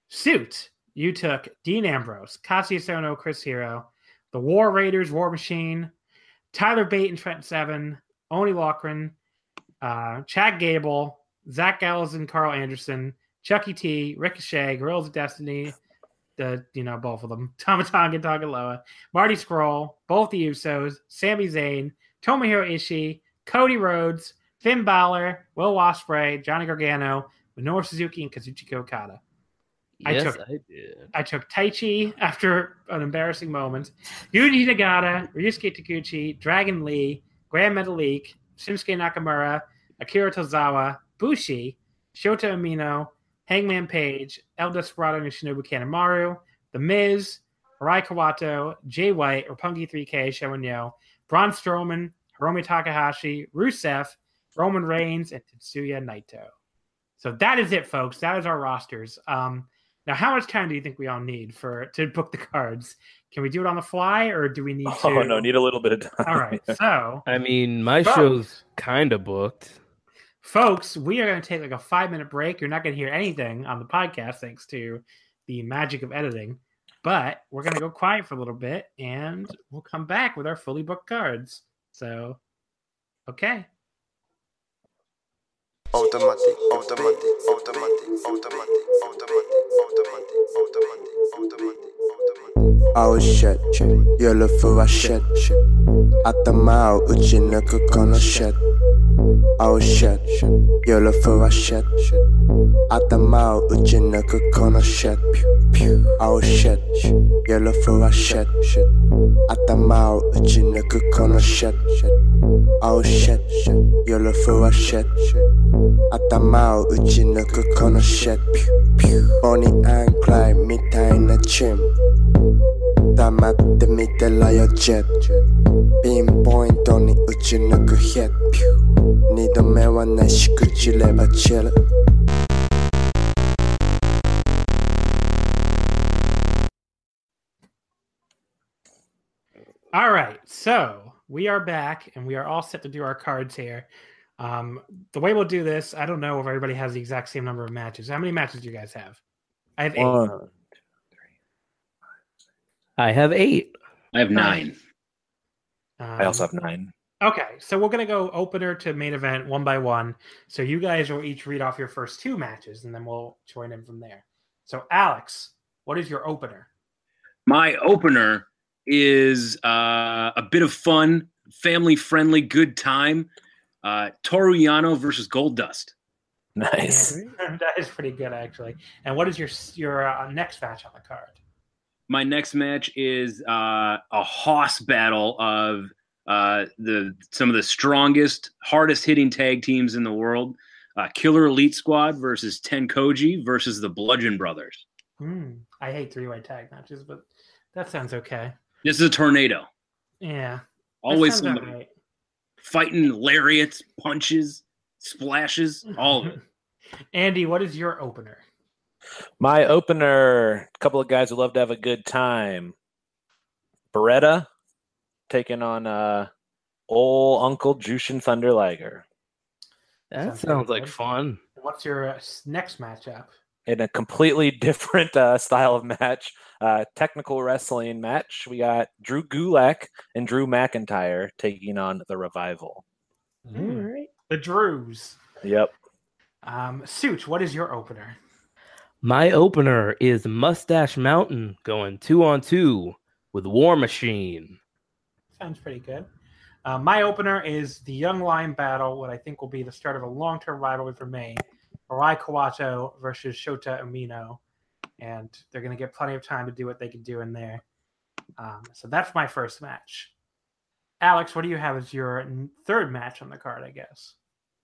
Suit, you took Dean Ambrose, Cassius Ohno, Chris Hero, the War Raiders, War Machine, Tyler Bate and Trent Seven, Oney Lorcan, uh, Chad Gable, Zach Gallows and Carl Anderson, Chucky T, Ricochet, Guerrillas of Destiny, the you know both of them, Tama Tonga and Tanga Loa, Marty Scurll, both the Usos, Sami Zayn, Tomohiro Ishii, Cody Rhodes, Finn Balor, Will Ospreay, Johnny Gargano, Minoru Suzuki, and Kazuchika Okada. I yes, took- I did. I took Taichi after an embarrassing moment. Yuji Nagata, Ryusuke Taguchi, Dragon Lee, Gran Metalik, Shinsuke Nakamura, Akira Tozawa, Bushi, Shota Umino, Hangman Page, El Desperado and Shinobu Kanemaru, The Miz, Hirai Kawato, Jay White, Roppongi 3K, Shawinyo, Braun Strowman, Hiromu Takahashi, Rusev, Roman Reigns, and Tetsuya Naito. So that is it, folks. That is our rosters. Um, now, how much time do you think we all need for to book the cards? Can we do it on the fly, or do we need to? Oh no, need a little bit of time. all right. So, I mean, my Folks. show's kind of booked. folks, we are going to take like a five minute break. You're not going to hear anything on the podcast thanks to the magic of editing, but we're going to go quiet for a little bit, and we'll come back with our fully booked cards. So, okay automatic, automatic, automatic, automatic, automatic, automatic, automatic, automatic, automatic. Oh shit, yellow for a shit. uchi uchina kono shit. Oh shit, yellow for a shit. uchi uchina kono shit. Oh shit, yellow for a shit. uchi uchina kono shit. Oh shit, yellow for a shit. 頭を打ち抜くこの shit ボニークライみたいなチーム黙って見てろよジェットピンポイントに打ち抜くヒット二度目はないしくじればチル All right, so we are back and we are all set to do our cards here. Um, the way we'll do this, I don't know if everybody has the exact same number of matches. How many matches do you guys have? I have eight. One. I have eight. I have nine. I also Um, have nine. Okay, so we're gonna go opener to main event one by one. So you guys will each read off your first two matches, and then we'll join in from there. So Alex, what is your opener? My opener is uh, a bit of fun, family friendly, good time. Uh, Toru Yano versus Goldust. Nice. that is pretty good, actually. And what is your your uh, next match on the card? My next match is uh, a hoss battle of uh, the some of the strongest, hardest hitting tag teams in the world. Uh, Killer Elite Squad versus TenCozy versus the Bludgeon Brothers. Hmm, I hate three way tag matches, but that sounds okay. This is a tornado. Yeah, Always sounds somebody alright. Fighting lariats, punches, splashes, all of it. Andy, what is your opener? My opener, a couple of guys who love to have a good time. Beretta taking on uh old Uncle Jushin Thunder Liger That Sounds sounds like good. fun. What's your uh, next matchup? In a completely different uh, style of match. Uh, technical wrestling match. We got Drew Gulak and Drew McIntyre taking on the Revival. Hmm. The Drews. Yep. Um, Suit, what is your opener? My opener is Mustache Mountain going two on two with War Machine. Sounds pretty good. Uh, my opener is the Young Lion battle, what I think will be the start of a long term rivalry for me. Hirai Kawato versus Shota Umino. And they're going to get plenty of time to do what they can do in there. Um, so that's my first match. Alex, what do you have as your third match on the card, I guess?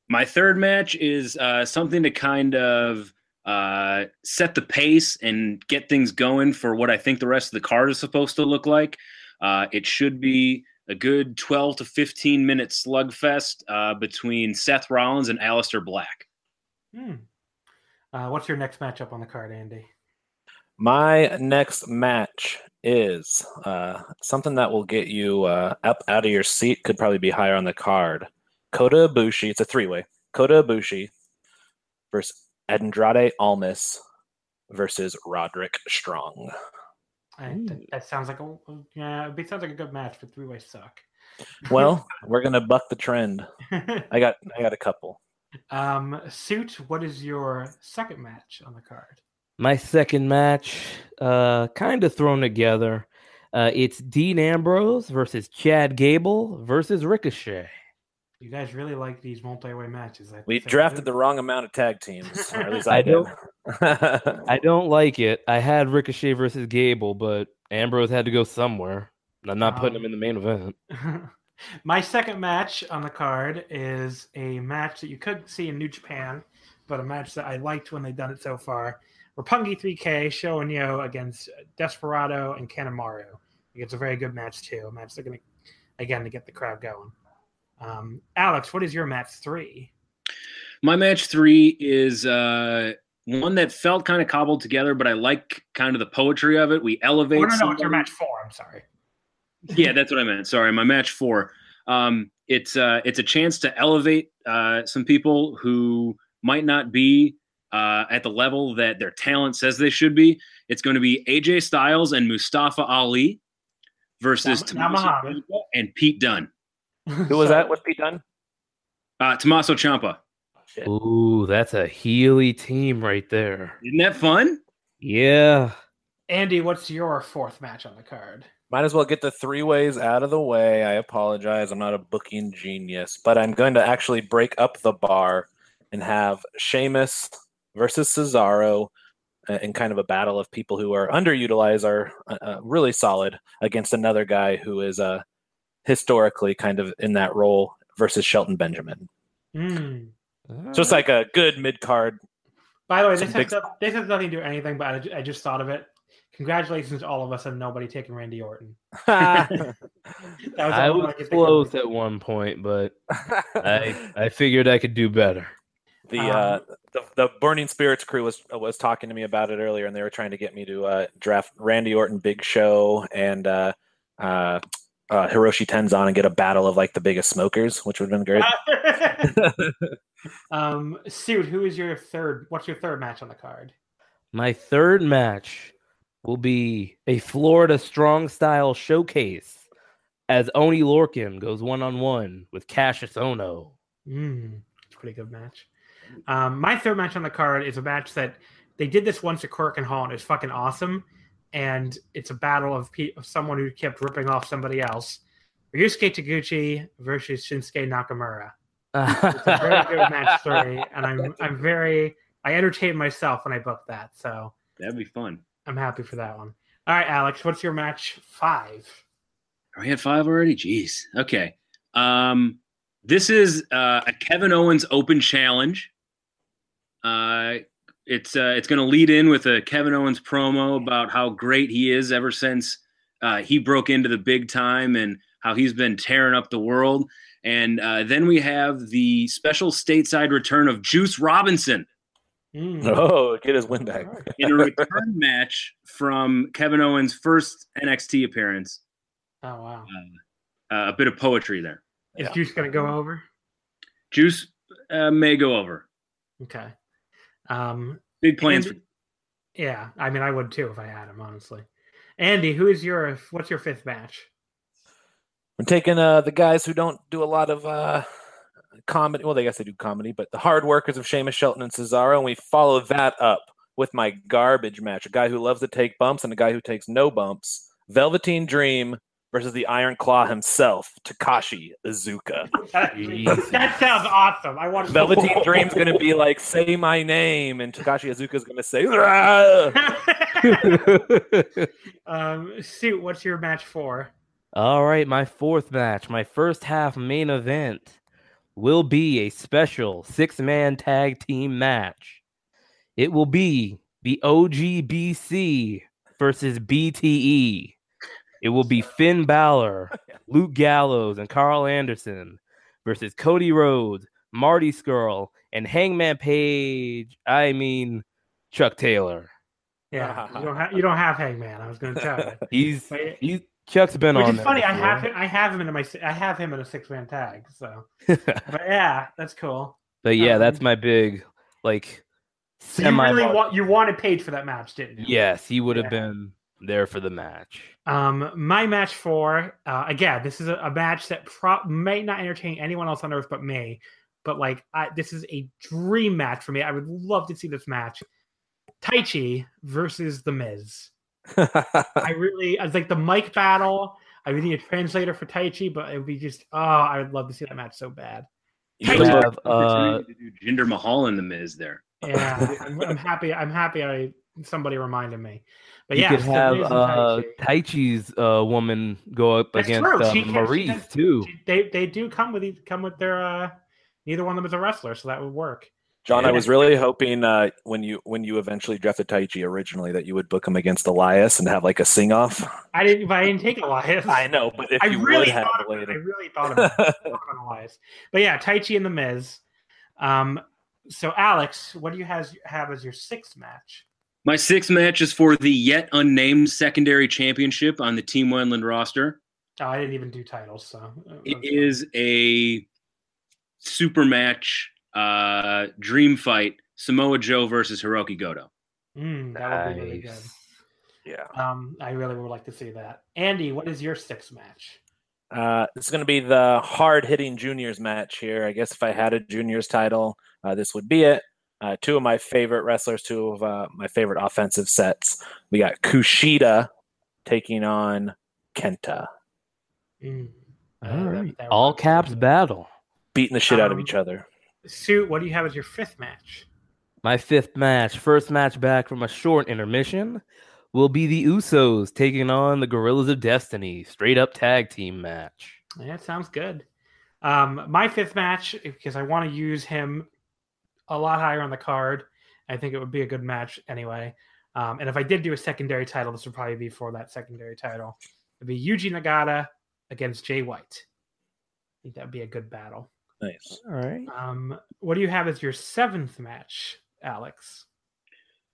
My third match is uh, something to kind of uh, set the pace and get things going for what I think the rest of the card is supposed to look like. Uh, it should be a good 12 to 15 minute slugfest uh, between Seth Rollins and Aleister Black. Hmm. Uh, what's your next matchup on the card, Andy? My next match is uh, something that will get you uh, up out of your seat. Could probably be higher on the card. Kota Ibushi. It's a three-way. Kota Ibushi versus Andrade Almas versus Roderick Strong. I, that, that sounds like a yeah, it sounds like a good match, but three way suck. Well, we're gonna buck the trend. I got I got a couple. Um, Suit, what is your second match on the card? My second match, uh, kind of thrown together. Uh, it's Dean Ambrose versus Chad Gable versus Ricochet. You guys really like these multi-way matches. I We think. drafted the wrong amount of tag teams. Or at least I, I don't- I don't like it. I had Ricochet versus Gable, but Ambrose had to go somewhere. I'm not putting Um, him in the main event. My second match on the card is a match that you could see in New Japan, but a match that I liked when they've done it so far. Roppongi 3K, SHO and YOH against Desperado and Kanemaru. I think It's a very good match too. A match they're going to, again, to get the crowd going. Um, Alex, what is your match three? My match three is uh, one that felt kind of cobbled together, but I like kind of the poetry of it. We elevate. Oh, no, no, it's your match four. I'm sorry. Yeah, that's what I meant. Sorry, my match four. Um, it's uh, it's a chance to elevate uh, some people who might not be uh, at the level that their talent says they should be. It's going to be AJ Styles and Mustafa Ali versus Now- now Tommaso Muhammad. And Pete Dunne. Who was that? What's Pete done? Uh, Tommaso Ciampa. Shit. Ooh, that's a Healy team right there. Isn't that fun? Yeah. Andy, what's your fourth match on the card? Might as well get the three ways out of the way. I apologize. I'm not a booking genius, but I'm going to actually break up the bar and have Sheamus versus Cesaro uh, in kind of a battle of people who are underutilized are uh, uh, really solid against another guy who is uh, historically kind of in that role versus Shelton Benjamin. Hmm. So it's like a good mid card. By the way, Some this big has, no- this has nothing to do with anything, but I, I just thought of it. Congratulations to all of us and nobody taking Randy Orton. That was I was could close at one point, but I I figured I could do better. the Um, uh the, the burning spirits crew was was talking to me about it earlier and they were trying to get me to uh draft randy orton big show and uh uh uh, Hiroshi Tenzan and get a battle of like the biggest smokers, which would have been great. um, Suit, who is your third? What's your third match on the card? My third match will be a Florida strong style showcase as Oney Lorcan goes one on one with Cassius Ono. Mm, it's a pretty good match. Um, my third match on the card is a match that they did this once at Korakuen Hall, and it's fucking awesome. And it's a battle of, pe- of someone who kept ripping off somebody else. Ryusuke Taguchi versus Shinsuke Nakamura. It's a very good match story, and I'm I'm very I entertained myself when I booked that, so That'd be fun. I'm happy for that one. All right, Alex, what's your match five? Are we at five already? Jeez. Okay. Um, this is uh, a Kevin Owens Open Challenge. Uh, it's uh, it's going to lead in with a Kevin Owens promo about how great he is ever since uh, he broke into the big time and how he's been tearing up the world. And uh, then we have the special stateside return of Juice Robinson Mm. Oh, get his win back. in a return match from Kevin Owens' first NXT appearance. Oh wow! Uh, a bit of poetry there. Is Yeah. Juice gonna go over? Juice uh, may go over. Okay. Um, Big plans. Andy- yeah, I mean, I would too if I had him, honestly. Andy, who is your what's your fifth match? We're taking uh the guys who don't do a lot of uh comedy. Well, they guess they do comedy, but the hard workers of Sheamus, Shelton, and Cesaro, and we follow that up with my garbage match: a guy who loves to take bumps and a guy who takes no bumps. Velveteen Dream versus the Iron Claw himself, Takashi Iizuka. That sounds awesome. I want Velveteen Dream's gonna be like, "Say my name," and Takashi Iizuka's gonna say, "Rah!" um, Suit, what's your match for? All right, my fourth match, my first half main event will be a special six man tag team match. It will be the OGBC versus BTE. It will be Finn Balor, Luke Gallows, and Carl Anderson versus Cody Rhodes, Marty Scurll, and Hangman Page. I mean, Chuck Taylor. Yeah, you don't have you don't have Hangman. I was going to tell you. He's he's Chuck's been Which on. is there funny. I have him. I have him in my. I have him in a six man tag. So, but yeah, that's cool. But yeah, Um, that's my big like So you really want you wanted Page for that match, didn't you? yes, he would have Yeah. been there for the match. Um, my match for uh, again, this is a, a match that pro- may not entertain anyone else on earth but me. But like, I, this is a dream match for me. I would love to see this match: Taichi versus The Miz. I really, I was like the mic battle. I would need a translator for Taichi, but it would be just, oh, I would love to see that match so bad. You Taichi- have uh, to do Jinder Mahal and the Miz there. Yeah, I'm, I'm happy. I'm happy. I somebody reminded me. But you yeah, could have Miz and uh, Taichi. Taichi's uh, woman go up That's against true. uh, can- she Maryse too. She- They they do come with each- come with their. uh Neither one of them is a wrestler, so that would work. John, I was really hoping uh, when you when you eventually drafted Taichi originally that you would book him against Elias and have like a sing off. I didn't. But I didn't take Elias. I know, but if I you really would have thought of it. I really thought of it. Elias. But yeah, Taichi and the Miz. Um. So Alex, what do you has have as your sixth match? My sixth match is for the yet unnamed secondary championship on the Team Wendland roster. Oh, I didn't even do titles, so uh, It is a super match, uh, dream fight: Samoa Joe versus Hiroki Goto. Mm, that would be really good. Yeah. Um, I really would like to see that. Andy, what is your sixth match? Uh, this is going to be the hard hitting juniors match here. I guess if I had a juniors title, uh, this would be it. Uh, two of my favorite wrestlers, two of uh, my favorite offensive sets. We got Kushida taking on Kenta, Mm. All Uh, that- right. that All caps battle. beating the shit out of Um, each other. Suit, what do you have as your fifth match? My fifth match, first match back from a short intermission, will be the Usos taking on the Guerrillas of Destiny, straight up tag team match. Yeah, sounds good. Um, my fifth match, because I want to use him a lot higher on the card. I think it would be a good match anyway. Um, and if I did do a secondary title, this would probably be for that secondary title. It'd be Yuji Nagata against Jay White. I think that'd be a good battle. Nice. All right. Um, what do you have as your seventh match, Alex?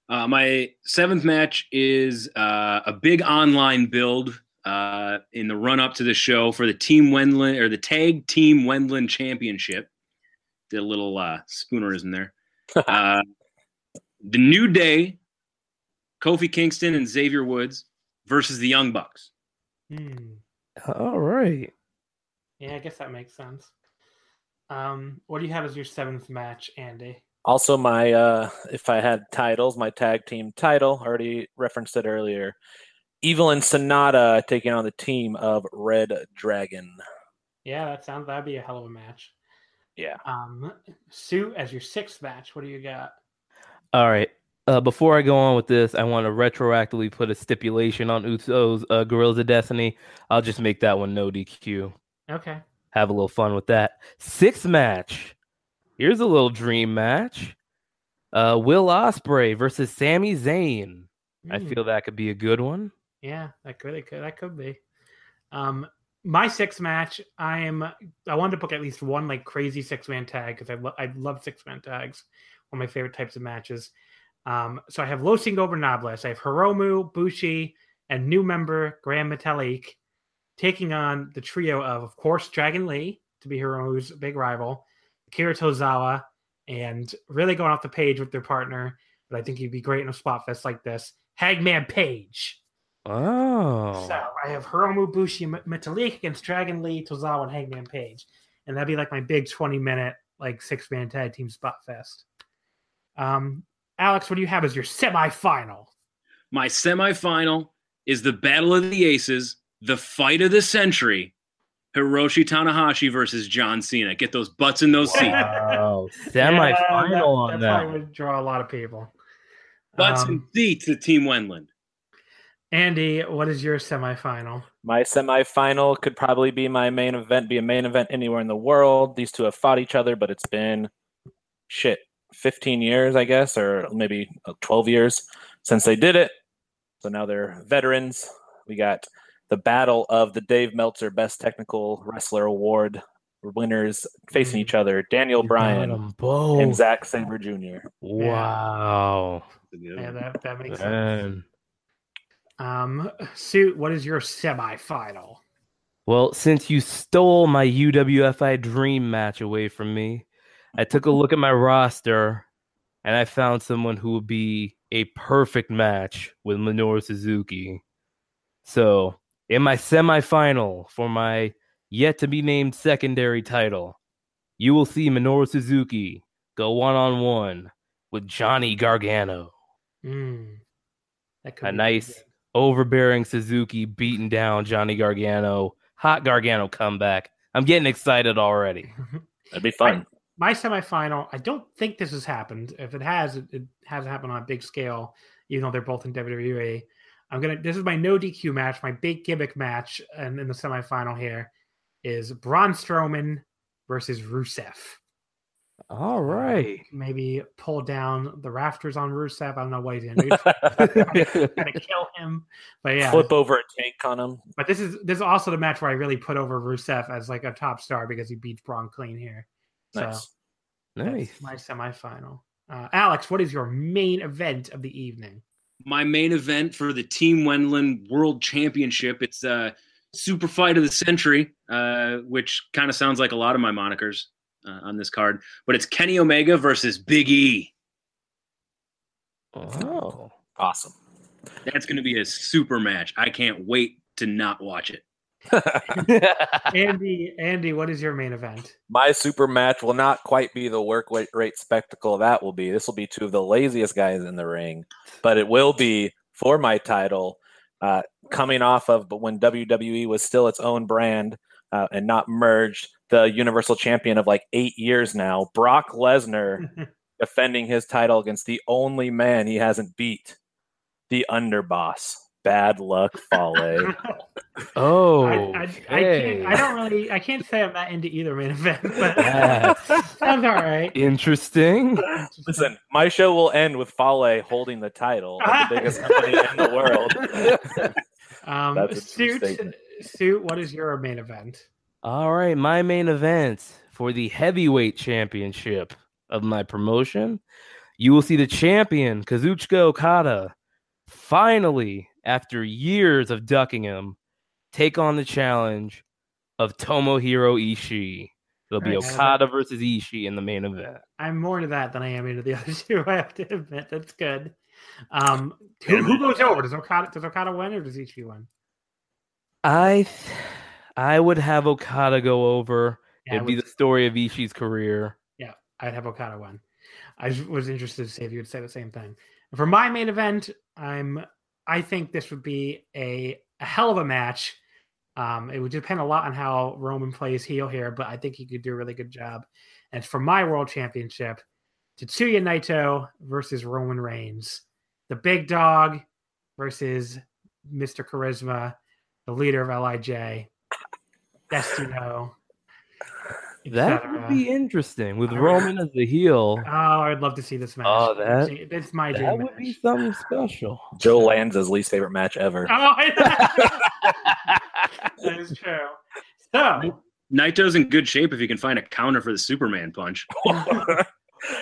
Uh, my seventh match is uh, a big online build uh, in the run up to the show for the Team Wendland or the Tag Team Wendland Championship. Did a little uh, spoonerism there. uh, the New Day, Kofi Kingston and Xavier Woods versus the Young Bucks. Hmm. All right. Yeah, I guess that makes sense. Um, what do you have as your seventh match, Andy? Also, my uh, if I had titles, my tag team title already referenced it earlier. Evil and Sanada taking on the team of Red Dragon. Yeah, that sounds that'd be a hell of a match. Yeah. Um, Sue, as your sixth match, what do you got? All right. Uh, before I go on with this, I want to retroactively put a stipulation on Usos uh, Guerrillas of Destiny. I'll just make that one no DQ. Okay. Have a little fun with that. Sixth match. Here's a little dream match. Uh, Will Ospreay versus Sami Zayn. I Hmm. feel that could be a good one. Yeah, that really could that could be. Um, my sixth match, I am I wanted to book at least one like crazy six man tag because I lo- I love six man tags. One of my favorite types of matches. Um, so I have Los Ingobernables, I have Hiromu, Bushi, and new member Gran Metalik taking on the trio of, of course, Dragon Lee to be Hiromu's big rival, Kira Tozawa, and really going off the page with their partner. But I think he'd be great in a spot fest like this. Hangman Page. Oh. So I have Hiromu Bushi M- Metalik against Dragon Lee, Tozawa, and Hangman Page. And that'd be like my big 20 minute, like six man tag team spot fest. Um, Alex, what do you have as your semifinal? My semifinal is the Battle of the Aces, the fight of the century. Hiroshi Tanahashi versus John Cena. Get those butts in those seats. Wow. Semi-final that, on that probably that. would draw a lot of people. Butts Um, and seats to Team Wendland. Andy, what is your semifinal? My semifinal could probably be my main event, be a main event anywhere in the world. These two have fought each other, but it's been shit, 15 years, I guess, or maybe uh, 12 years since they did it. So now they're veterans. We got the battle of the Dave Meltzer Best Technical Wrestler Award winners facing Mm. each other Daniel You got Bryan 'em both. and Zack Sabre Jr. Wow. Yeah, that, that makes sense. Um, Suit, what is your semifinal? Well, since you stole my UWFI dream match away from me, I took a look at my roster and I found someone who would be a perfect match with Minoru Suzuki. So, in my semifinal for my yet to be named secondary title, you will see Minoru Suzuki go one on one with Johnny Gargano. Mm, that could A be nice overbearing Suzuki beating down Johnny Gargano. Hot Gargano comeback. I'm getting excited already. That'd be fun. my semifinal, I don't think this has happened. If it has, it, it hasn't happened on a big scale even though they're both in WWE. I'm gonna. This is my no DQ match. My big gimmick match, and in the semifinal here is Braun Strowman versus Rusev. All right. Maybe pull down the rafters on Rusev. I don't know what he's gonna do. gonna kill him. But yeah, Flip over a tank on him. but this is this is also the match where I really put over Rusev as like a top star because he beats Braun clean here. So Nice. nice. that's my semifinal. Uh, Alex, what is your main event of the evening? My main event for the Team Wendland World Championship. It's uh, Super Fight of the Century, uh, which kind of sounds like a lot of my monikers uh, on this card. But it's Kenny Omega versus Big E. Oh. Awesome. That's going to be a super match. I can't wait to not watch it. Andy, Andy, what is your main event? My super match will not quite be the work rate spectacle that will be. This will be two of the laziest guys in the ring, but it will be for my title. Uh, coming off of, but when WWE was still its own brand uh, and not merged, the Universal Champion of like eight years now, Brock Lesnar defending his title against the only man he hasn't beat, the Underboss. Bad luck, Fale. Oh. I, I, I, can't, I don't really, I can't say I'm that into either main event, but Yes. sounds all right. Interesting. Listen, my show will end with Fale holding the title of the biggest company in the world. Um, That's a true suit, suit. What is your main event? All right, my main event for the heavyweight championship of my promotion, you will see the champion Kazuchika Okada finally, after years of ducking him, take on the challenge of Tomohiro Ishii. It'll be Right. Okada versus Ishii in the main event. I'm more into that than I am into the other two. I have to admit, that's good. Um, who, who goes over? Does Okada does Okada win or does Ishii win? I, th- I would have Okada go over. Yeah, It'd be the story of Ishii's career. Yeah, I'd have Okada win. I was interested to see if you would say the same thing. For my main event, I'm I think this would be a, a hell of a match. Um, it would depend a lot on how Roman plays heel here, but I think he could do a really good job. And for my world championship, Tetsuya Naito versus Roman Reigns, the big dog versus Mr. Charisma, the leader of LIJ, Destino. Et That cetera. would be interesting with Roman as the heel. Oh, I'd love to see this match. Oh, that- it's my dream That would match. be something special. Joe Lanza's least favorite match ever. Oh, that is true. So, Naito's in good shape if he can find a counter for the Superman punch.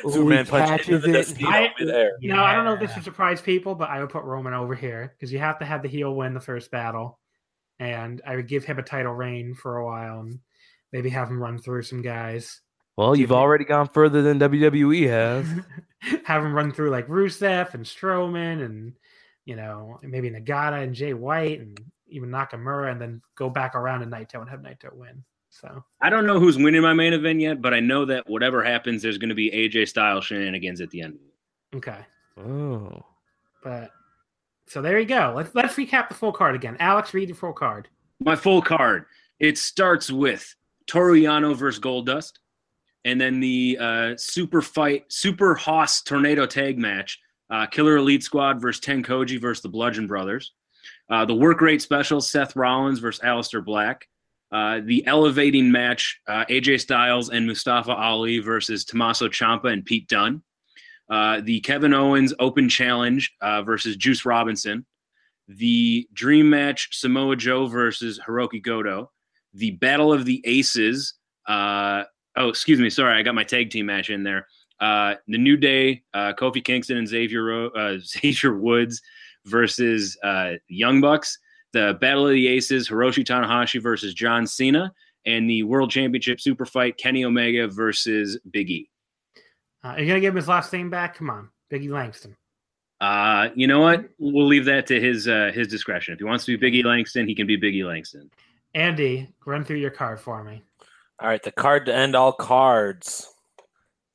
Superman he punch into catches the it. Destino I- midair. you know, I don't know if this would surprise people, but I would put Roman over here because you have to have the heel win the first battle, and I would give him a title reign for a while and maybe have him run through some guys. Well, you've already gone further than WWE has. have him run through like Rusev and Strowman and you know maybe Nagata and Jay White and even Nakamura, and then go back around to Naito and have Naito win. So I don't know who's winning my main event yet, but I know that whatever happens, there's going to be AJ Styles shenanigans at the end. okay, Oh. but so there you go. Let's let's recap the full card again. Alex, read the full card. My full card. It starts with Toru Yano versus Goldust, and then the uh, super fight, super Hoss tornado tag match, uh, Killer Elite Squad versus TenCozy versus the Bludgeon Brothers. Uh, the work rate special, Seth Rollins versus Aleister Black. Uh, the elevating match, uh, AJ Styles and Mustafa Ali versus Tommaso Ciampa and Pete Dunne. Uh, the Kevin Owens Open Challenge versus Juice Robinson the dream match Samoa Joe versus Hiroki Goto, the Battle of the Aces. Uh, oh, excuse me, sorry, I got my tag team match in there. Uh, the New Day, uh, Kofi Kingston and Xavier Ro- uh, Xavier Woods versus uh, Young Bucks. The Battle of the Aces, Hiroshi Tanahashi versus John Cena, and the World Championship Super Fight, Kenny Omega versus Big E. Uh, are you gonna give him his last name back? Come on, Biggie Langston. Uh, you know what? We'll leave that to his uh, his discretion. If he wants to be Biggie Langston, he can be Biggie Langston. Andy, run through your card for me. All right, the card to end all cards.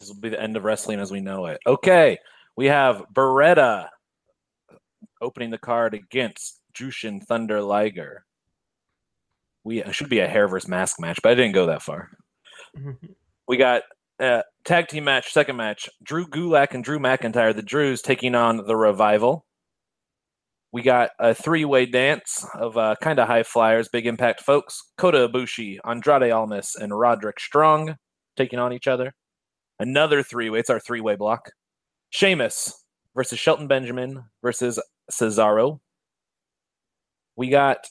This will be the end of wrestling as we know it. Okay, we have Beretta opening the card against Jushin Thunder Liger. We it should be a hair versus mask match, but I didn't go that far. We got uh, tag team match, second match. Drew Gulak and Drew McIntyre, the Drews, taking on the Revival. We got a three-way dance of uh, kind of high flyers, big impact folks: Kota Ibushi, Andrade Almas, and Roderick Strong taking on each other. Another three-way. It's our three-way block. Sheamus versus Shelton Benjamin versus Cesaro. We got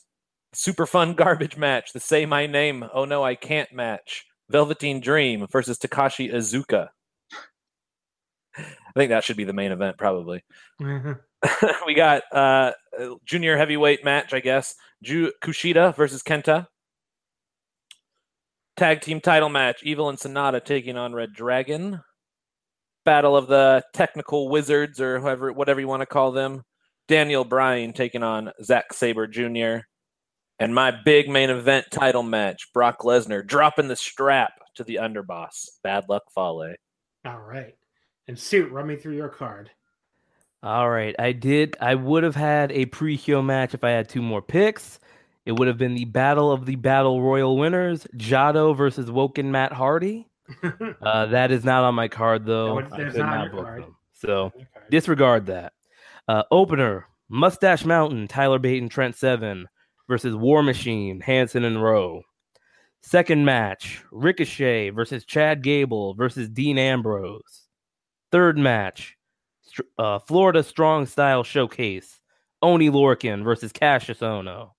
super fun garbage match. The Say My Name, Oh No I Can't match. Velveteen Dream versus Takashi Iizuka. I think that should be the main event, probably. we got uh, junior heavyweight match, I guess. Ju- Kushida versus Kenta. Tag team title match: Evil and Sanada taking on Red Dragon. Battle of the Technical Wizards, or whoever, whatever you want to call them. Daniel Bryan taking on Zack Sabre Jr. And my big main event title match: Brock Lesnar dropping the strap to the underboss. Bad luck, Fale. All right. And suit, run me through your card. All right, I did. I would have had a pre-show match if I had two more picks. It would have been the battle of the battle royal winners: Jado versus Woken Matt Hardy. Uh, that is not on my card though. No, it's- could not not book card. them. So Okay. disregard that. Uh, opener: Mustache Mountain, Tyler Bate and Trent Seven versus War Machine, Hanson and Rowe. Second match: Ricochet versus Chad Gable versus Dean Ambrose. Third match: uh, Florida Strong Style Showcase, Oney Lorcan versus Cassius Ohno.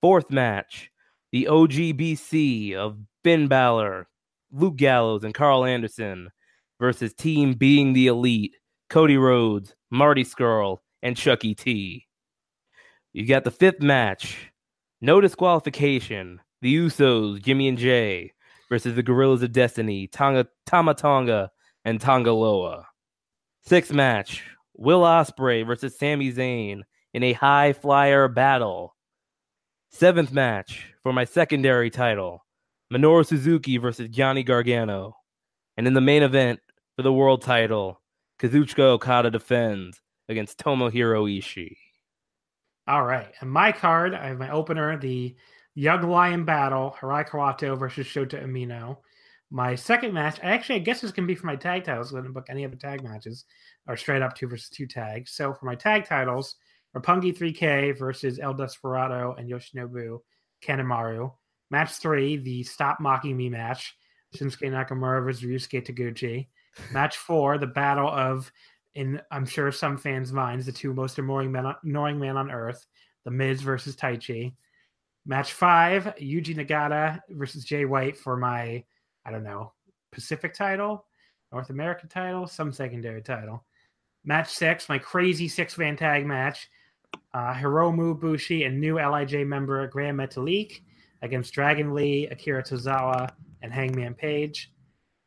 Fourth match: the OGBC of Finn Balor, Luke Gallows, and Carl Anderson versus Team Being the Elite, Cody Rhodes, Marty Scurll, and Chucky T. You got the fifth match. No disqualification. The Usos, Jimmy and Jay, versus the Guerrillas of Destiny, Tonga, Tama Tonga, and Tanga Loa. Sixth match. Will Ospreay versus Sami Zayn in a high flyer battle. Seventh match for my secondary title. Minoru Suzuki versus Johnny Gargano. And in the main event for the world title, Kazuchika Okada defends against Tomohiro Ishii. All right. And my card, I have my opener, the Young Lion Battle, Hirai Kawato versus Shota Umino. My second match, actually, I guess this can be for my tag titles. I didn't book any other tag matches or straight up two versus two tags. So for my tag titles, Roppongi 3K versus El Desperado and Yoshinobu Kanemaru. Match three, the Stop Mocking Me match, Shinsuke Nakamura versus Ryusuke Taguchi. Match four, the battle of, in I'm sure some fans' minds, the two most annoying men, annoying men on earth, The Miz versus Taichi. Match five, Yuji Nagata versus Jay White for my, I don't know, Pacific title, North American title, some secondary title. Match six, my crazy six man tag match, uh, Hiromu Bushi and new LIJ member Gran Metalik against Dragon Lee, Akira Tozawa, and Hangman Page.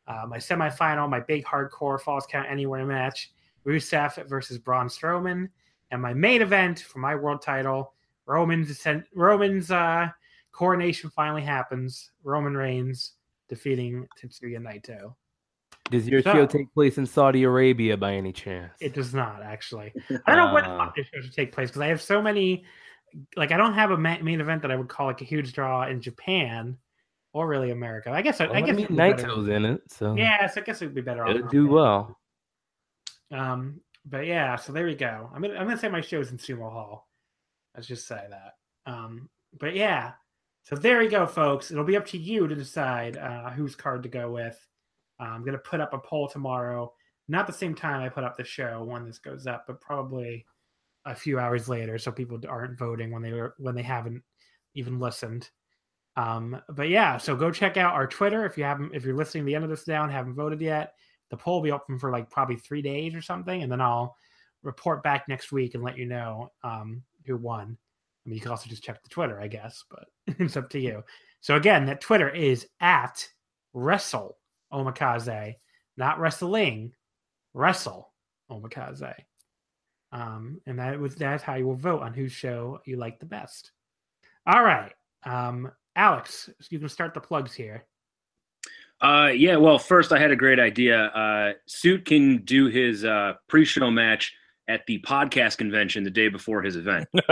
Uh, my semifinal, my big hardcore Falls Count Anywhere match, Rusev versus Braun Strowman, and my main event for my world title, Roman's Roman's uh, coronation finally happens. Roman Reigns defeating Tetsuya Naito. Does your So- show take place in Saudi Arabia by any chance? It does not actually. I don't know when the fuck this show should take place because I have so many. Like I don't have a main event that I would call like a huge draw in Japan or really America. I guess I, Well, I I guess mean, it'd better- Naito's in it, so Yeah, so I guess it would be better. it'll do well. Um, but yeah, so there we go. I'm gonna I'm gonna say my show's in Sumo Hall. Let's just say that. Um, but yeah, so there you go, folks. It'll be up to you to decide uh, whose card to go with. Uh, I'm gonna put up a poll tomorrow, not the same time I put up the show when this goes up, but probably a few hours later, so people aren't voting when they were when they haven't even listened. Um, but yeah, so go check out our Twitter if you haven't if you're listening to the end of this down, haven't voted yet the poll will be open for like probably three days or something, and then I'll report back next week and let you know um, who won. I mean, you can also just check the Twitter, I guess, but it's up to you. So again, that Twitter is at Wrestle Omakase, not wrestling, Wrestle Omakase. Um, and that was that's how you will vote on whose show you like the best. All right, um, Alex, you can start the plugs here. Uh, yeah. Well, first, I had a great idea. Uh, Suit can do his uh, pre-show match at the podcast convention the day before his event. we'll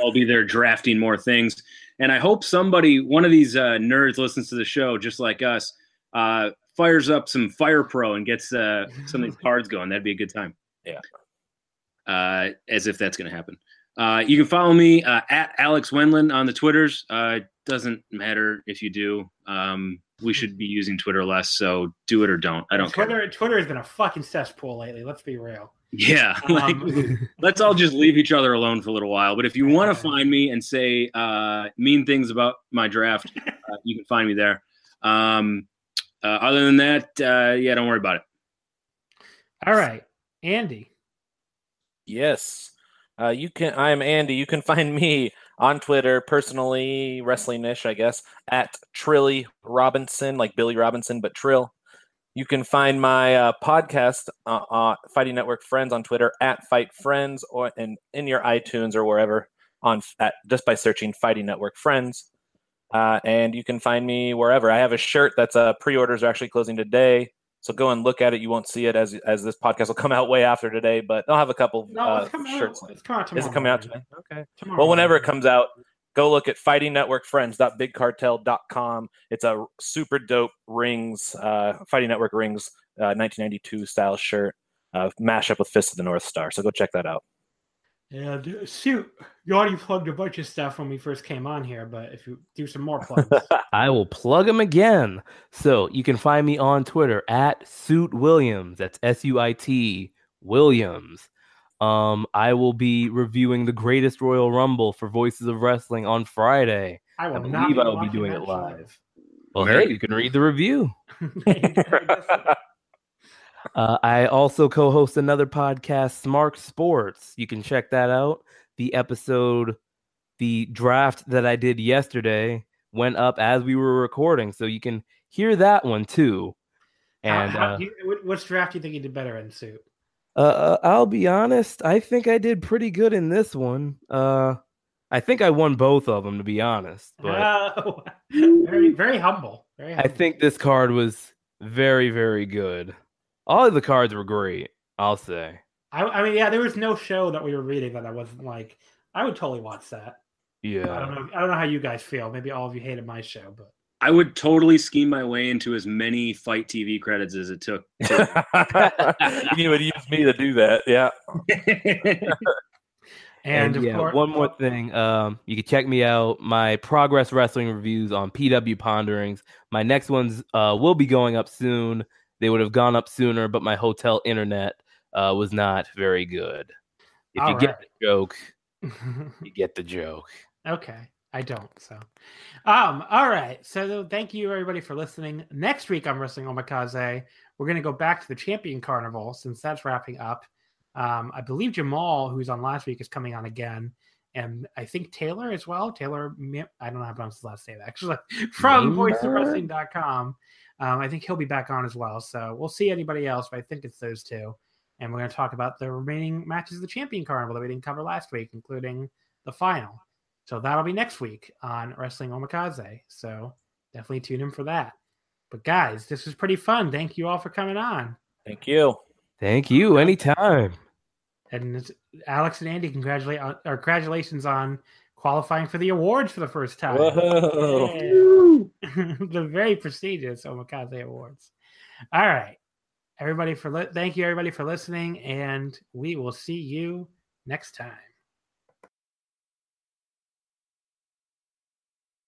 all be there drafting more things, and I hope somebody, one of these uh, nerds, listens to the show just like us. Uh, fires up some Fire Pro and gets uh, some of these cards going. That'd be a good time. Yeah. Uh, as if that's going to happen. Uh, you can follow me uh, at Alex Wenlin on the Twitters. Uh, doesn't matter if you do. Um, we should be using Twitter less, so do it or don't. I don't care. Twitter Twitter has been a fucking cesspool lately. Let's be real. Yeah, like, Um, let's all just leave each other alone for a little while. But if you want to find me and say uh, mean things about my draft, uh, you can find me there. Um, uh, other than that, uh, yeah, don't worry about it. all right, Andy. Yes. Uh, you can. I'm Andy. You can find me on Twitter, personally, wrestling-ish, I guess, at Trilly Robinson, like Billy Robinson, but Trill. You can find my uh, podcast, uh, uh, Fighting Network Friends, on Twitter at Fight Friends, or in in your iTunes or wherever on at just by searching Fighting Network Friends. Uh, and you can find me wherever. I have a shirt that's uh, pre-orders are actually closing today. So go and look at it. You won't see it as as this podcast will come out way after today, but I'll have a couple No, uh, it's shirts. out. It's coming out tomorrow. Is it coming out today? Okay. Tomorrow Well, whenever it comes out, go look at fightingnetworkfriends.bigcartel.com. It's a super dope rings, uh, Fighting Network rings, uh, 1992 style shirt, uh, mashup with Fist of the North Star. So go check that out. And shoot, you already plugged a bunch of stuff when we first came on here, but if you do some more plugs, I will plug them again. So you can find me on Twitter at Suit Williams. That's S U I T Williams. Um, I will be reviewing the Greatest Royal Rumble for Voices of Wrestling on Friday. I will I not believe be I will be doing it live. Well, Very- hey, you can read the review. Uh, I also co-host another podcast, Smart Sports. You can check that out. The episode, the draft that I did yesterday, went up as we were recording, so you can hear that one too. And How- how- uh, you- which draft do you think you did better in, Suit? uh, uh, I'll be honest, I think I did pretty good in this one. Uh, I think I won both of them, to be honest. But Oh, very, very humble. Very I think this card was very, very good. All of the cards were great. I'll say. I, I mean, yeah, there was no show that we were reading that I wasn't like. I would totally watch that. Yeah. I don't Yeah. know. I don't know how you guys feel. Maybe all of you hated my show, but I would totally scheme my way into as many Fight TV credits as it took. you would use me to do that. Yeah. and, of yeah, course, one more thing. Um, you can check me out. My progress wrestling reviews on PW Ponderings. My next ones uh, will be going up soon. They would have gone up sooner, but my hotel internet uh, was not very good. If you All get the joke, you get the joke. Okay. I don't. So, um, all right. So, thank you everybody for listening. Next week on Wrestling Omakase, we're going to go back to the Champion Carnival since that's wrapping up. Um, I believe Jamal, who's on last week, is coming on again, and I think Taylor as well. Taylor, I don't know how to pronounce his last name actually, from? VoiceOfWrestling.com. Um, I think he'll be back on as well. So we'll see anybody else, but I think it's those two. And we're going to talk about the remaining matches of the Champion Carnival that we didn't cover last week, including the final. So that'll be next week on Wrestling Omakase. So definitely tune in for that. But guys, this was pretty fun. Thank you all for coming on. Thank you. Thank you. Anytime. And Alex and Andy, congratulate or congratulations on qualifying for the awards for the first time. the very prestigious Omakase Awards. All right. Everybody for li- thank you everybody for listening and we will see you next time.